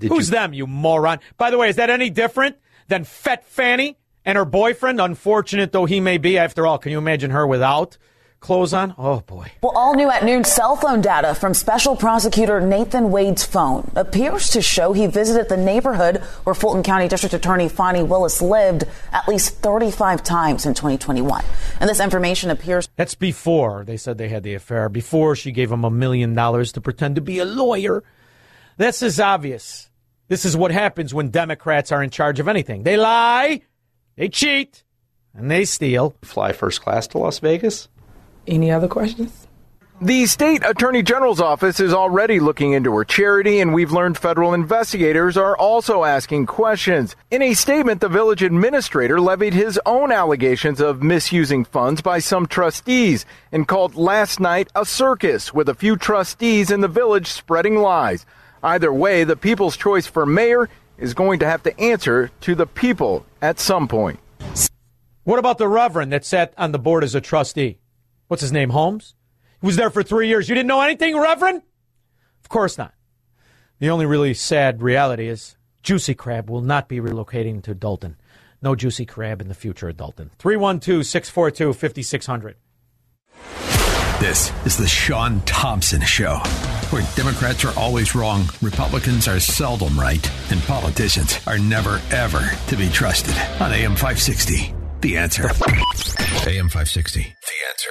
Who's them, you moron? By the way, is that any different than Fet Fanny and her boyfriend? Unfortunate though he may be, after all, can you imagine her without clothes on? Oh boy. Well, all new at noon, cell phone data from special prosecutor Nathan Wade's phone appears to show he visited the neighborhood where Fulton County District Attorney Fani Willis lived at least 35 times in 2021. And this information appears. That's before they said they had the affair, before she gave him a million dollars to pretend to be a lawyer. This is obvious. This is what happens when Democrats are in charge of anything. They lie, they cheat, and they steal. Fly first class to Las Vegas? Any other questions? The state attorney general's office is already looking into her charity, and we've learned federal investigators are also asking questions. In a statement, the village administrator levied his own allegations of misusing funds by some trustees and called last night a circus with a few trustees in the village spreading lies. Either way, the people's choice for mayor is going to have to answer to the people at some point. What about the Reverend that sat on the board as a trustee? What's his name? Holmes? He was there for three years. You didn't know anything, Reverend? Of course not. The only really sad reality is Juicy Crab will not be relocating to Dolton. No Juicy Crab in the future at Dolton. 312 642 5600. This is the Shaun Thompson Show, where Democrats are always wrong, Republicans are seldom right, and politicians are never, ever to be trusted. On AM 560, The Answer. AM 560, The Answer.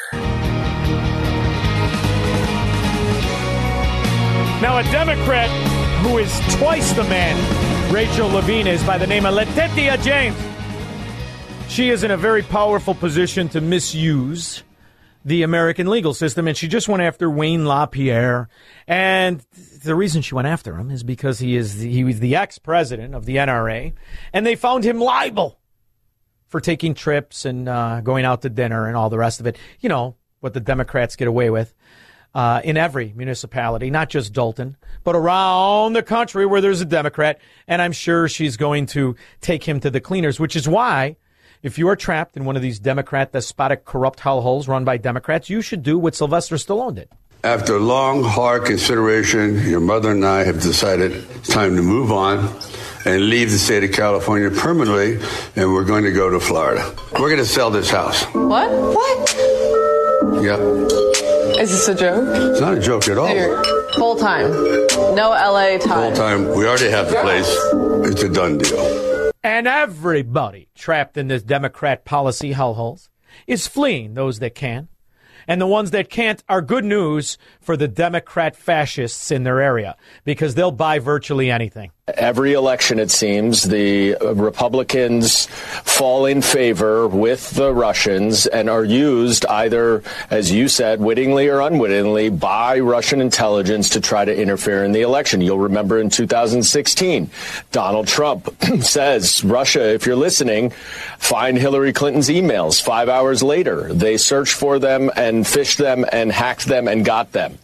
Now, a Democrat who is twice the man Rachel Levine is by the name of Letitia James. She is in a very powerful position to misuse the American legal system, and she just went after Wayne LaPierre. And the reason she went after him is because he is he was the ex president of the NRA, and they found him liable for taking trips and uh, going out to dinner and all the rest of it. You know what the Democrats get away with uh, in every municipality, not just Dolton, but around the country where there's a Democrat. And I'm sure she's going to take him to the cleaners, which is why. If you are trapped in one of these Democrat, despotic, corrupt hellholes run by Democrats, you should do what Sylvester Stallone did. After long, hard consideration, your mother and I have decided it's time to move on and leave the state of California permanently, and we're going to go to Florida. We're going to sell this house. What? What? Yeah, Is this a joke? it's not a joke at all. Full time. No LA time. Full time. We already have the place. It's a done deal. And everybody trapped in this Democrat policy hellholes is fleeing those that can. And the ones that can't are good news for the Democrat fascists in their area because they'll buy virtually anything. Every election, it seems, the Republicans fall in favor with the Russians and are used either, as you said, wittingly or unwittingly by Russian intelligence to try to interfere in the election. You'll remember in 2016, Donald Trump [CLEARS THROAT] says, Russia, if you're listening, find Hillary Clinton's emails. Five hours later, they searched for them and fished them and hacked them and got them.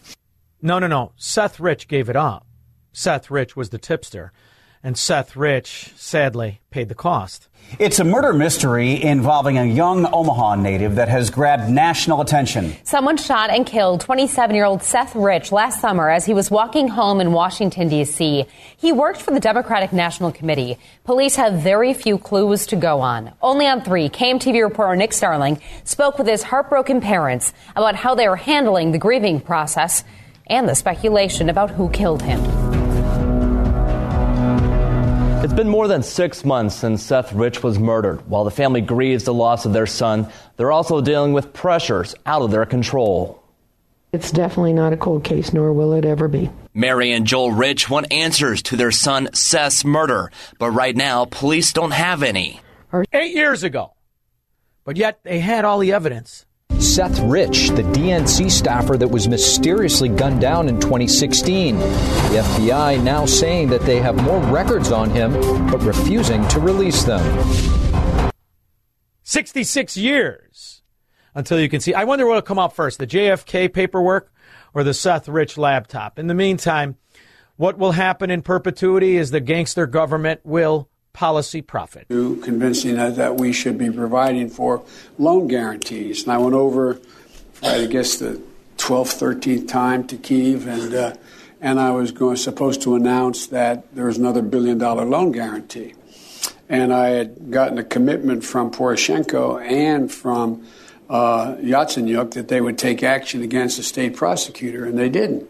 No, no, no. Seth Rich gave it up. Seth Rich was the tipster. And Seth Rich, sadly, paid the cost. It's a murder mystery involving a young Omaha native that has grabbed national attention. Someone shot and killed 27 year old Seth Rich last summer as he was walking home in Washington, D.C. He worked for the Democratic National Committee. Police have very few clues to go on. Only on three, KMTV reporter Nick Starling spoke with his heartbroken parents about how they are handling the grieving process and the speculation about who killed him. It's been more than six months since Seth Rich was murdered. While the family grieves the loss of their son, they're also dealing with pressures out of their control. It's definitely not a cold case, nor will it ever be. Mary and Joel Rich want answers to their son Seth's murder, but right now, police don't have any. Eight years ago. But yet they had all the evidence. Seth Rich, the DNC staffer that was mysteriously gunned down in 2016. The FBI now saying that they have more records on him, but refusing to release them. 66 years until you can see. I wonder what will come out first the JFK paperwork or the Seth Rich laptop. In the meantime, what will happen in perpetuity is the gangster government will policy profit. convincing that we should be providing for loan guarantees. And I went over, I guess, the 12th, 13th time to Kiev, and uh, and I was going supposed to announce that there was another billion dollar loan guarantee. And I had gotten a commitment from Poroshenko and from uh, Yatsenyuk that they would take action against the state prosecutor, and they didn't.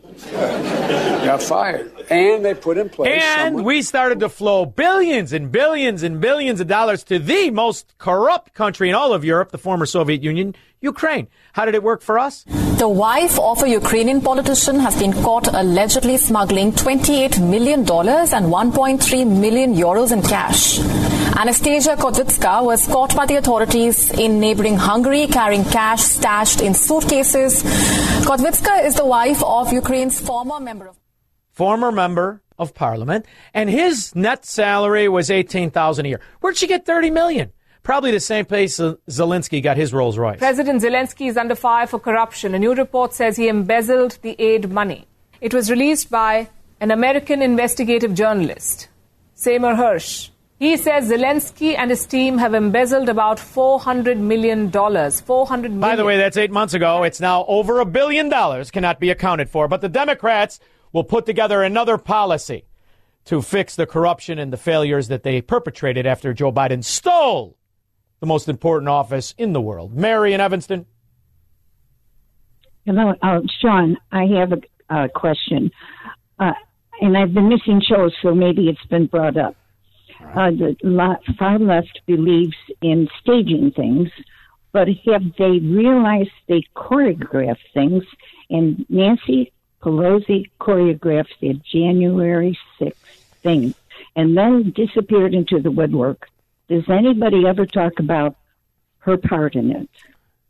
got fired, and they put in place. And we started to flow billions and billions and billions of dollars to the most corrupt country in all of Europe, the former Soviet Union, Ukraine. How did it work for us? The wife of a Ukrainian politician has been caught allegedly smuggling $28 million and 1.3 million euros in cash. Anastasia Kotvitska was caught by the authorities in neighboring Hungary carrying cash stashed in suitcases. Kozitska is the wife of Ukraine's former member of former member of parliament, and his net salary was eighteen thousand a year. Where'd she get thirty million? Probably the same place Zelensky got his Rolls Royce. President Zelensky is under fire for corruption. A new report says he embezzled the aid money. It was released by an American investigative journalist, Seymour Hersh. He says Zelensky and his team have embezzled about $400 million. 400 million. By the way, that's eight months ago. It's now over a billion dollars, cannot be accounted for. But the Democrats will put together another policy to fix the corruption and the failures that they perpetrated after Joe Biden stole the most important office in the world. Mary in Evanston. Hello, uh, Shaun. I have a question. Uh, and I've been missing shows, so maybe it's been brought up. Uh, the far left believes in staging things, but have they realized they choreograph things? And Nancy Pelosi choreographed the January 6th thing and then disappeared into the woodwork. Does anybody ever talk about her part in it?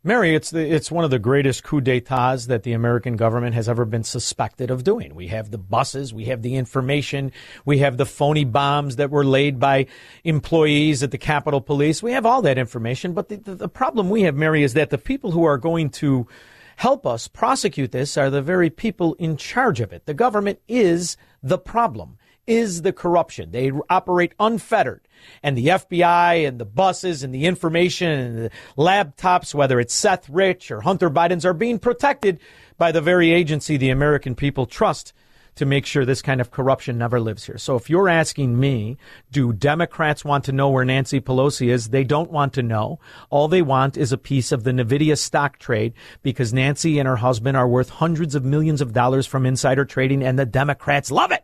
Mary, it's the, it's one of the greatest coups d'etats that the American government has ever been suspected of doing. We have the buses, we have the information, we have the phony bombs that were laid by employees at the Capitol Police. We have all that information, but the, the, the problem we have, Mary, is that the people who are going to help us prosecute this are the very people in charge of it. The government is the problem, is the corruption. They operate unfettered and the FBI and the buses and the information and the laptops, whether it's Seth Rich or Hunter Biden's, are being protected by the very agency the American people trust to make sure this kind of corruption never lives here. So if you're asking me, do Democrats want to know where Nancy Pelosi is? They don't want to know. All they want is a piece of the Nvidia stock trade because Nancy and her husband are worth hundreds of millions of dollars from insider trading and the Democrats love it.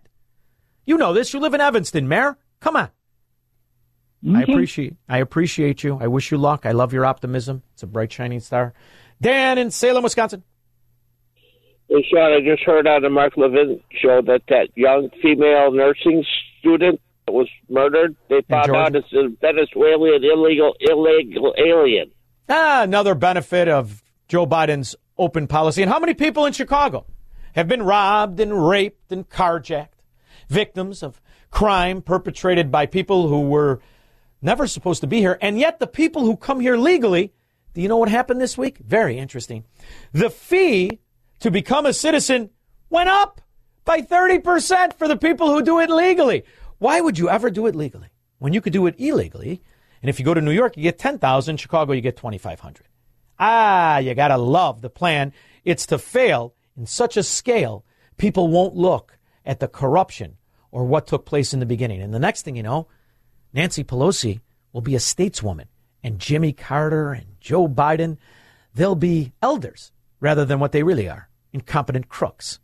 You know this. You live in Evanston, Mayor. Come on. I appreciate I appreciate you. I wish you luck. I love your optimism. It's a bright shining star. Dan in Salem, Wisconsin. Hey Shaun, I just heard on the Mark Levin show that that young female nursing student that was murdered, they found out it's a Venezuelan illegal illegal alien. Ah, another benefit of Joe Biden's open policy. And how many people in Chicago have been robbed and raped and carjacked, victims of crime perpetrated by people who were never supposed to be here. And yet the people who come here legally, do you know what happened this week? Very interesting. The fee to become a citizen went up by 30% for the people who do it legally. Why would you ever do it legally when you could do it illegally? And if you go to New York, you get 10,000. Chicago, you get 2,500. Ah, you gotta love the plan. It's to fail in such a scale, people won't look at the corruption or what took place in the beginning. And the next thing you know, Nancy Pelosi will be a stateswoman, and Jimmy Carter and Joe Biden, they'll be elders rather than what they really are incompetent crooks.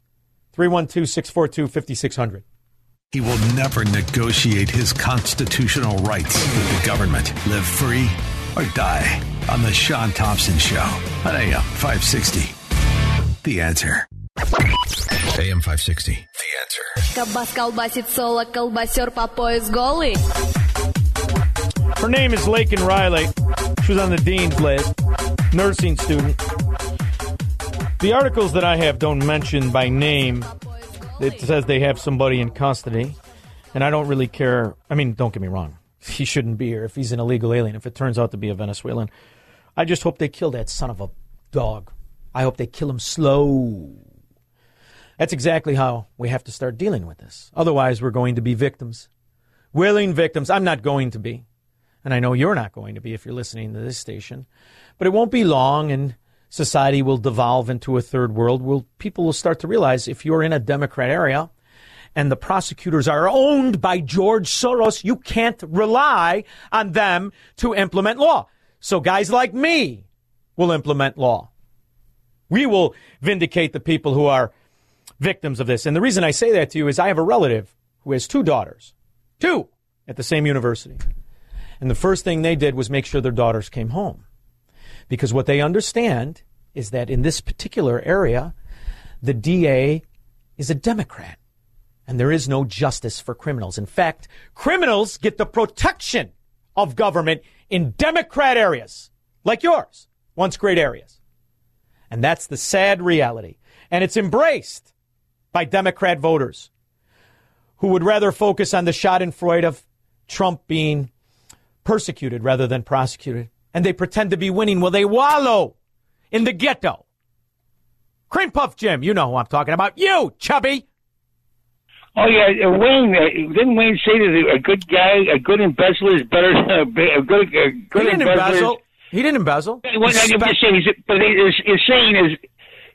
312 642 5600. He will never negotiate his constitutional rights with the government. Live free or die on The Shaun Thompson Show on AM 560. The answer. AM 560. The answer. Кабас колбасит соло, колбасер по пояс голый. Her name is Laken Riley. She was on the dean's list, nursing student. The articles that I have don't mention by name. It says they have somebody in custody, and I don't really care. I mean, don't get me wrong. He shouldn't be here if he's an illegal alien, if it turns out to be a Venezuelan. I just hope they kill that son of a dog. I hope they kill him slow. That's exactly how we have to start dealing with this. Otherwise, we're going to be victims. Willing victims. I'm not going to be. And I know you're not going to be if you're listening to this station. But it won't be long, and society will devolve into a third world. Will people will start to realize if you're in a Democrat area and the prosecutors are owned by George Soros, you can't rely on them to implement law. So guys like me will implement law. We will vindicate the people who are victims of this. And the reason I say that to you is I have a relative who has two daughters, two at the same university. And the first thing they did was make sure their daughters came home. Because what they understand is that in this particular area, the DA is a Democrat and there is no justice for criminals. In fact, criminals get the protection of government in Democrat areas like yours, once great areas. And that's the sad reality. And it's embraced by Democrat voters who would rather focus on the Schadenfreude of Trump being persecuted rather than prosecuted. And they pretend to be winning. Well, they wallow in the ghetto. Cream Puff Jim, you know who I'm talking about. You, chubby. Oh yeah, uh, Wayne. Uh, didn't Wayne say that a good guy, a good embezzler, is better than a, good, a good he didn't embezzler? embezzle. He didn't embezzle. What I'm just saying but he's, he's saying is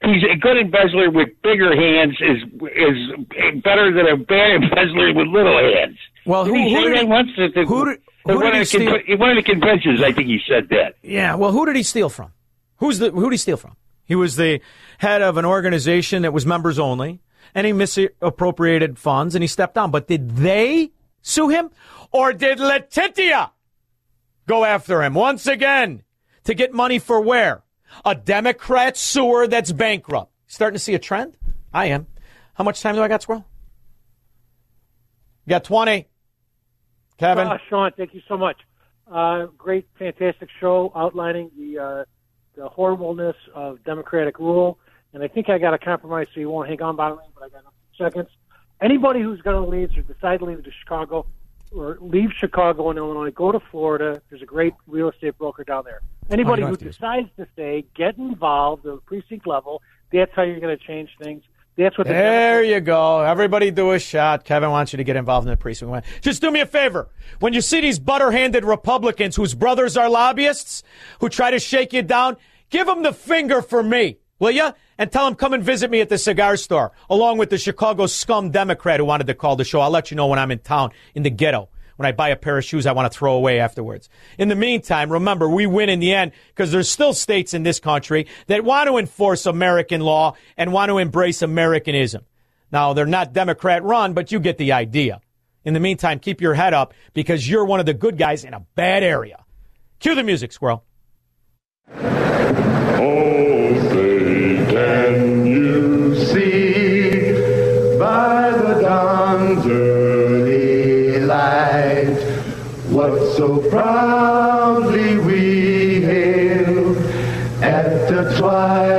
he's a good embezzler with bigger hands is is better than a bad embezzler with little hands. Well, did who- he who say did he- once? At the, who did- who one did of he the con- one of the conventions, I think he said that. Yeah. Well, who did he steal from? Who's the who did he steal from? He was the head of an organization that was members only, and he misappropriated funds and he stepped down. But did they sue him, or did Letitia go after him once again to get money for where? A Democrat sewer that's bankrupt. Starting to see a trend? I am. How much time do I got, Squirrel? You got twenty. Kevin. Uh, Shaun, thank you so much. Uh, great, fantastic show outlining the uh, the horribleness of democratic rule. And I think I got a compromise, so you won't hang on by me, but I got seconds. Anybody who's going to leave or decide to leave to Chicago or leave Chicago and Illinois, go to Florida. There's a great real estate broker down there. Anybody Oh, who decides to stay, get involved at the precinct level. That's how you're going to change things. That's what the There you go. Everybody do a shot. Kevin wants you to get involved in the precinct. Just do me a favor. When you see these butter-handed Republicans whose brothers are lobbyists who try to shake you down, give them the finger for me, will you? And tell them come and visit me at the cigar store, along with the Chicago scum Democrat who wanted to call the show. I'll let you know when I'm in town in the ghetto. When I buy a pair of shoes I want to throw away afterwards. In the meantime, remember, we win in the end because there's still states in this country that want to enforce American law and want to embrace Americanism. Now, they're not Democrat run, but you get the idea. In the meantime, keep your head up because you're one of the good guys in a bad area. Cue the music, squirrel. Can proudly we hailed at the twilight's